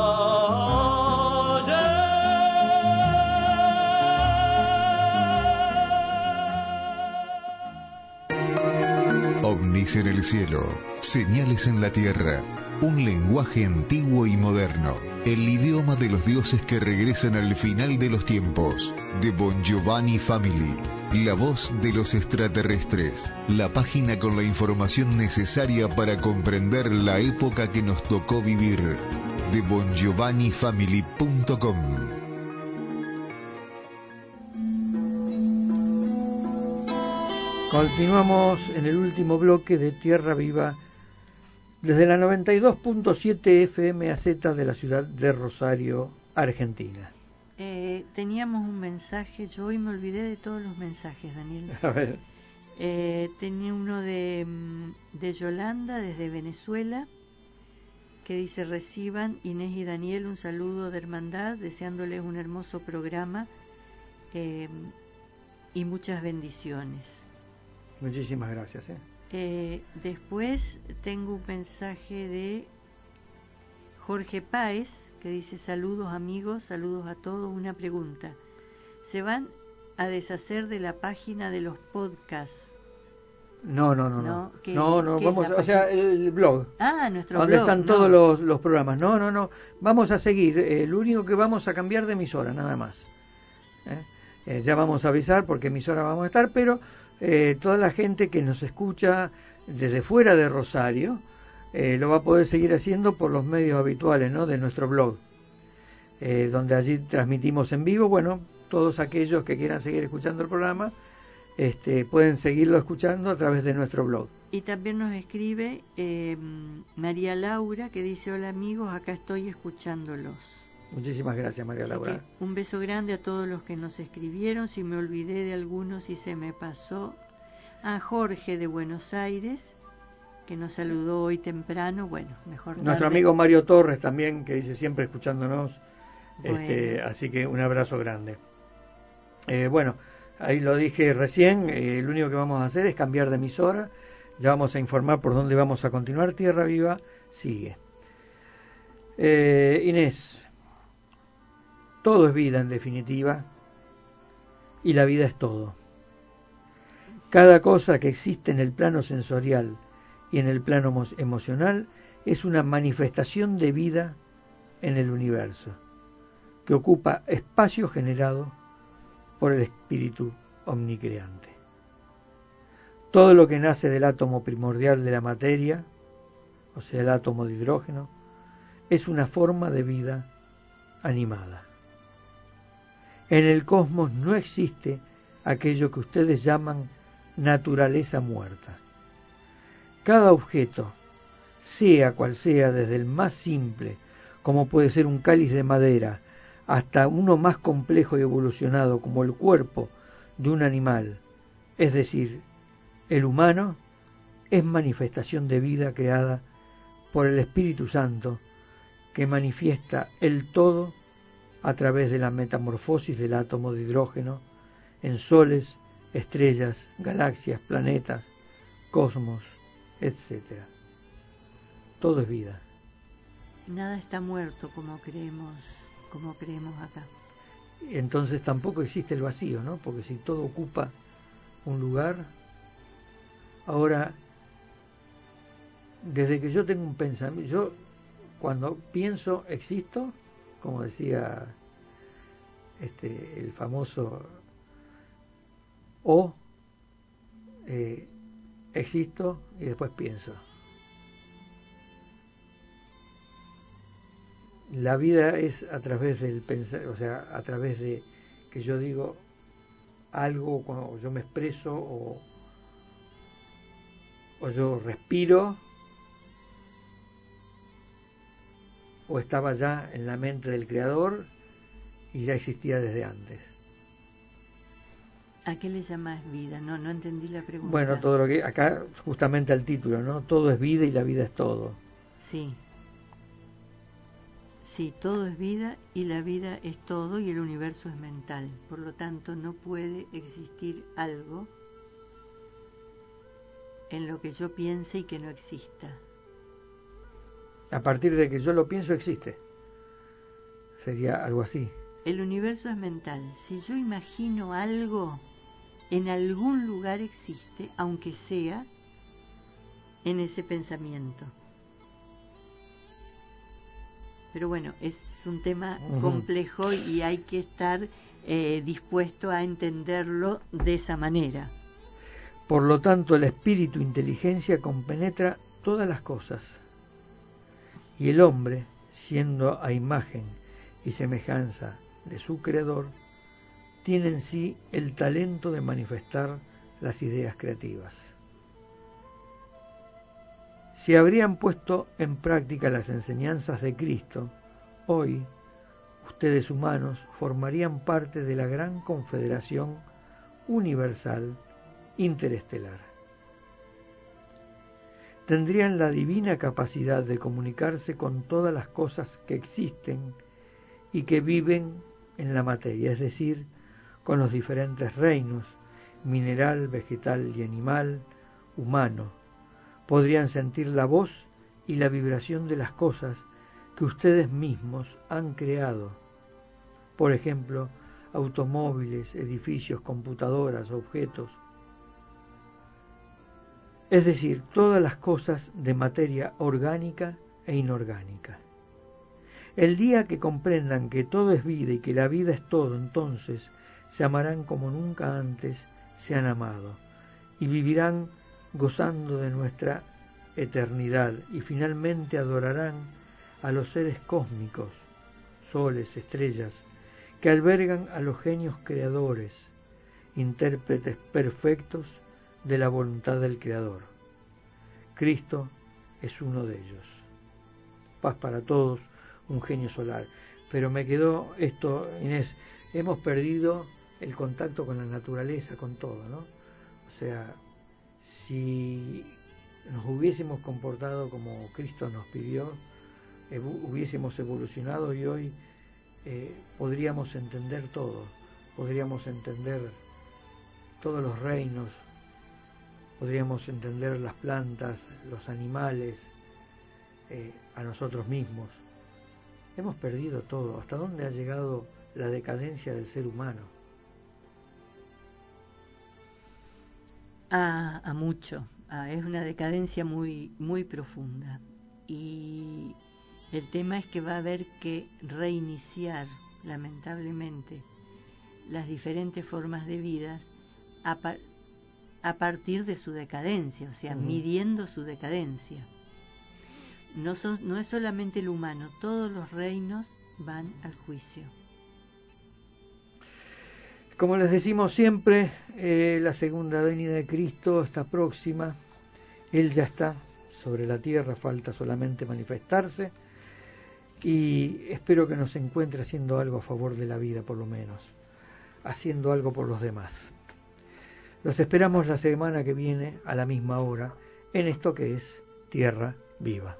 ovnis en el cielo, señales en la tierra, un lenguaje antiguo y moderno, el idioma de los dioses que regresan al final de los tiempos, de Bon Giovanni Family, la voz de los extraterrestres, la página con la información necesaria para comprender la época que nos tocó vivir, de bongiovannifamily.com. Continuamos en el último bloque de Tierra Viva desde la 92.7 FM AZ de la ciudad de Rosario, Argentina. Eh, teníamos un mensaje, yo hoy me olvidé de todos los mensajes, Daniel. A ver. Eh, tenía uno de, mm, de Yolanda desde Venezuela que dice reciban Inés y Daniel un saludo de hermandad, deseándoles un hermoso programa eh, y muchas bendiciones. Muchísimas gracias. ¿eh? Eh, después tengo un mensaje de Jorge Páez que dice saludos amigos, saludos a todos. Una pregunta. ¿Se van a deshacer de la página de los podcasts? No, no, no, no. No, ¿qué- No, vamos, o sea, el blog. Ah, nuestro donde blog, están no. todos los, los programas. No, no, no. Vamos a seguir. Eh, lo único que vamos a cambiar de emisora, nada más. ¿Eh? Eh, ya vamos a avisar porque emisora vamos a estar, pero eh, toda la gente que nos escucha desde fuera de Rosario eh, lo va a poder seguir haciendo por los medios habituales ¿no? de nuestro blog, eh, donde allí transmitimos en vivo. Bueno, todos aquellos que quieran seguir escuchando el programa este, pueden seguirlo escuchando a través de nuestro blog. Y también nos escribe eh, María Laura que dice hola amigos, acá estoy escuchándolos. Muchísimas gracias, María Así Laura. un beso grande a todos los que nos escribieron. Si me olvidé de algunos, si se me pasó. A Jorge de Buenos Aires, que nos saludó hoy temprano. Bueno, mejor Nuestro tarde. amigo Mario Torres también, que dice siempre escuchándonos. Este, así que un abrazo grande. Eh, bueno, ahí lo dije recién, eh, lo único que vamos a hacer es cambiar de emisora. Ya vamos a informar por dónde vamos a continuar. Tierra Viva sigue. Eh, Inés, todo es vida en definitiva y la vida es todo. Cada cosa que existe en el plano sensorial y en el plano emo- emocional es una manifestación de vida en el universo, que ocupa espacio generado por el espíritu omnicreante. Todo lo que nace del átomo primordial de la materia, o sea, el átomo de hidrógeno, es una forma de vida animada. En el cosmos no existe aquello que ustedes llaman naturaleza muerta. Cada objeto, sea cual sea, desde el más simple, como puede ser un cáliz de madera, hasta uno más complejo y evolucionado como el cuerpo de un animal, es decir, el humano, es manifestación de vida creada por el Espíritu Santo que manifiesta el todo a través de la metamorfosis del átomo de hidrógeno en soles, estrellas, galaxias, planetas, cosmos, etc. Todo es vida. Nada está muerto como creemos, como creemos acá. Entonces tampoco existe el vacío, ¿no? Porque si todo ocupa un lugar, ahora, desde que yo tengo un pensamiento, yo cuando pienso existo, como decía este, el famoso o eh, existo y después pienso. La vida es a través del pensar, o sea, a través de que yo digo algo, cuando yo me expreso o, o yo respiro, o estaba ya en la mente del creador y ya existía desde antes. ¿A qué le llamas vida? No, no entendí la pregunta. Bueno, todo lo que acá justamente al título, ¿no? Todo es vida y la vida es todo. Sí. Sí, todo es vida y la vida es todo y el universo es mental. Por lo tanto, no puede existir algo en lo que yo piense y que no exista. A partir de que yo lo pienso existe. Sería algo así. El universo es mental. Si yo imagino algo, en algún lugar existe, aunque sea en ese pensamiento. Pero bueno, es un tema complejo y hay que estar eh, dispuesto a entenderlo de esa manera. Por lo tanto, el espíritu inteligencia compenetra todas las cosas. Y el hombre, siendo a imagen y semejanza de su creador, tiene en sí el talento de manifestar las ideas creativas. Si habrían puesto en práctica las enseñanzas de Cristo, hoy ustedes humanos formarían parte de la gran confederación universal interestelar. Tendrían la divina capacidad de comunicarse con todas las cosas que existen y que viven en la materia, es decir, con los diferentes reinos, mineral, vegetal y animal, humano. Podrían sentir la voz y la vibración de las cosas que ustedes mismos han creado. Por ejemplo, automóviles, edificios, computadoras, objetos. Es decir, todas las cosas de materia orgánica e inorgánica. El día que comprendan que todo es vida y que la vida es todo, entonces se amarán como nunca antes se han amado y vivirán gozando de nuestra eternidad y finalmente adorarán a los seres cósmicos, soles, estrellas, que albergan a los genios creadores, intérpretes perfectos de la voluntad del Creador. Cristo es uno de ellos. Paz para todos, un genio solar. Pero me quedó esto, Inés, hemos perdido el contacto con la naturaleza, con todo, ¿no? O sea, si nos hubiésemos comportado como Cristo nos pidió, hubiésemos evolucionado y hoy eh, podríamos entender todo, podríamos entender todos los reinos, podríamos entender las plantas, los animales, eh, a nosotros mismos. Hemos perdido todo. ¿Hasta dónde ha llegado la decadencia del ser humano? A, mucho. es una decadencia muy, muy profunda. Y el tema es que va a haber que reiniciar, lamentablemente, las diferentes formas de vida a, a partir de su decadencia, o sea, midiendo su decadencia. No, no es solamente el humano, todos los reinos van al juicio. Como les decimos siempre, eh, la segunda venida de Cristo está próxima. Él ya está sobre la tierra, falta solamente manifestarse. Y espero que nos encuentre haciendo algo a favor de la vida, por lo menos, haciendo algo por los demás. Los esperamos la semana que viene a la misma hora en esto que es Tierra Viva.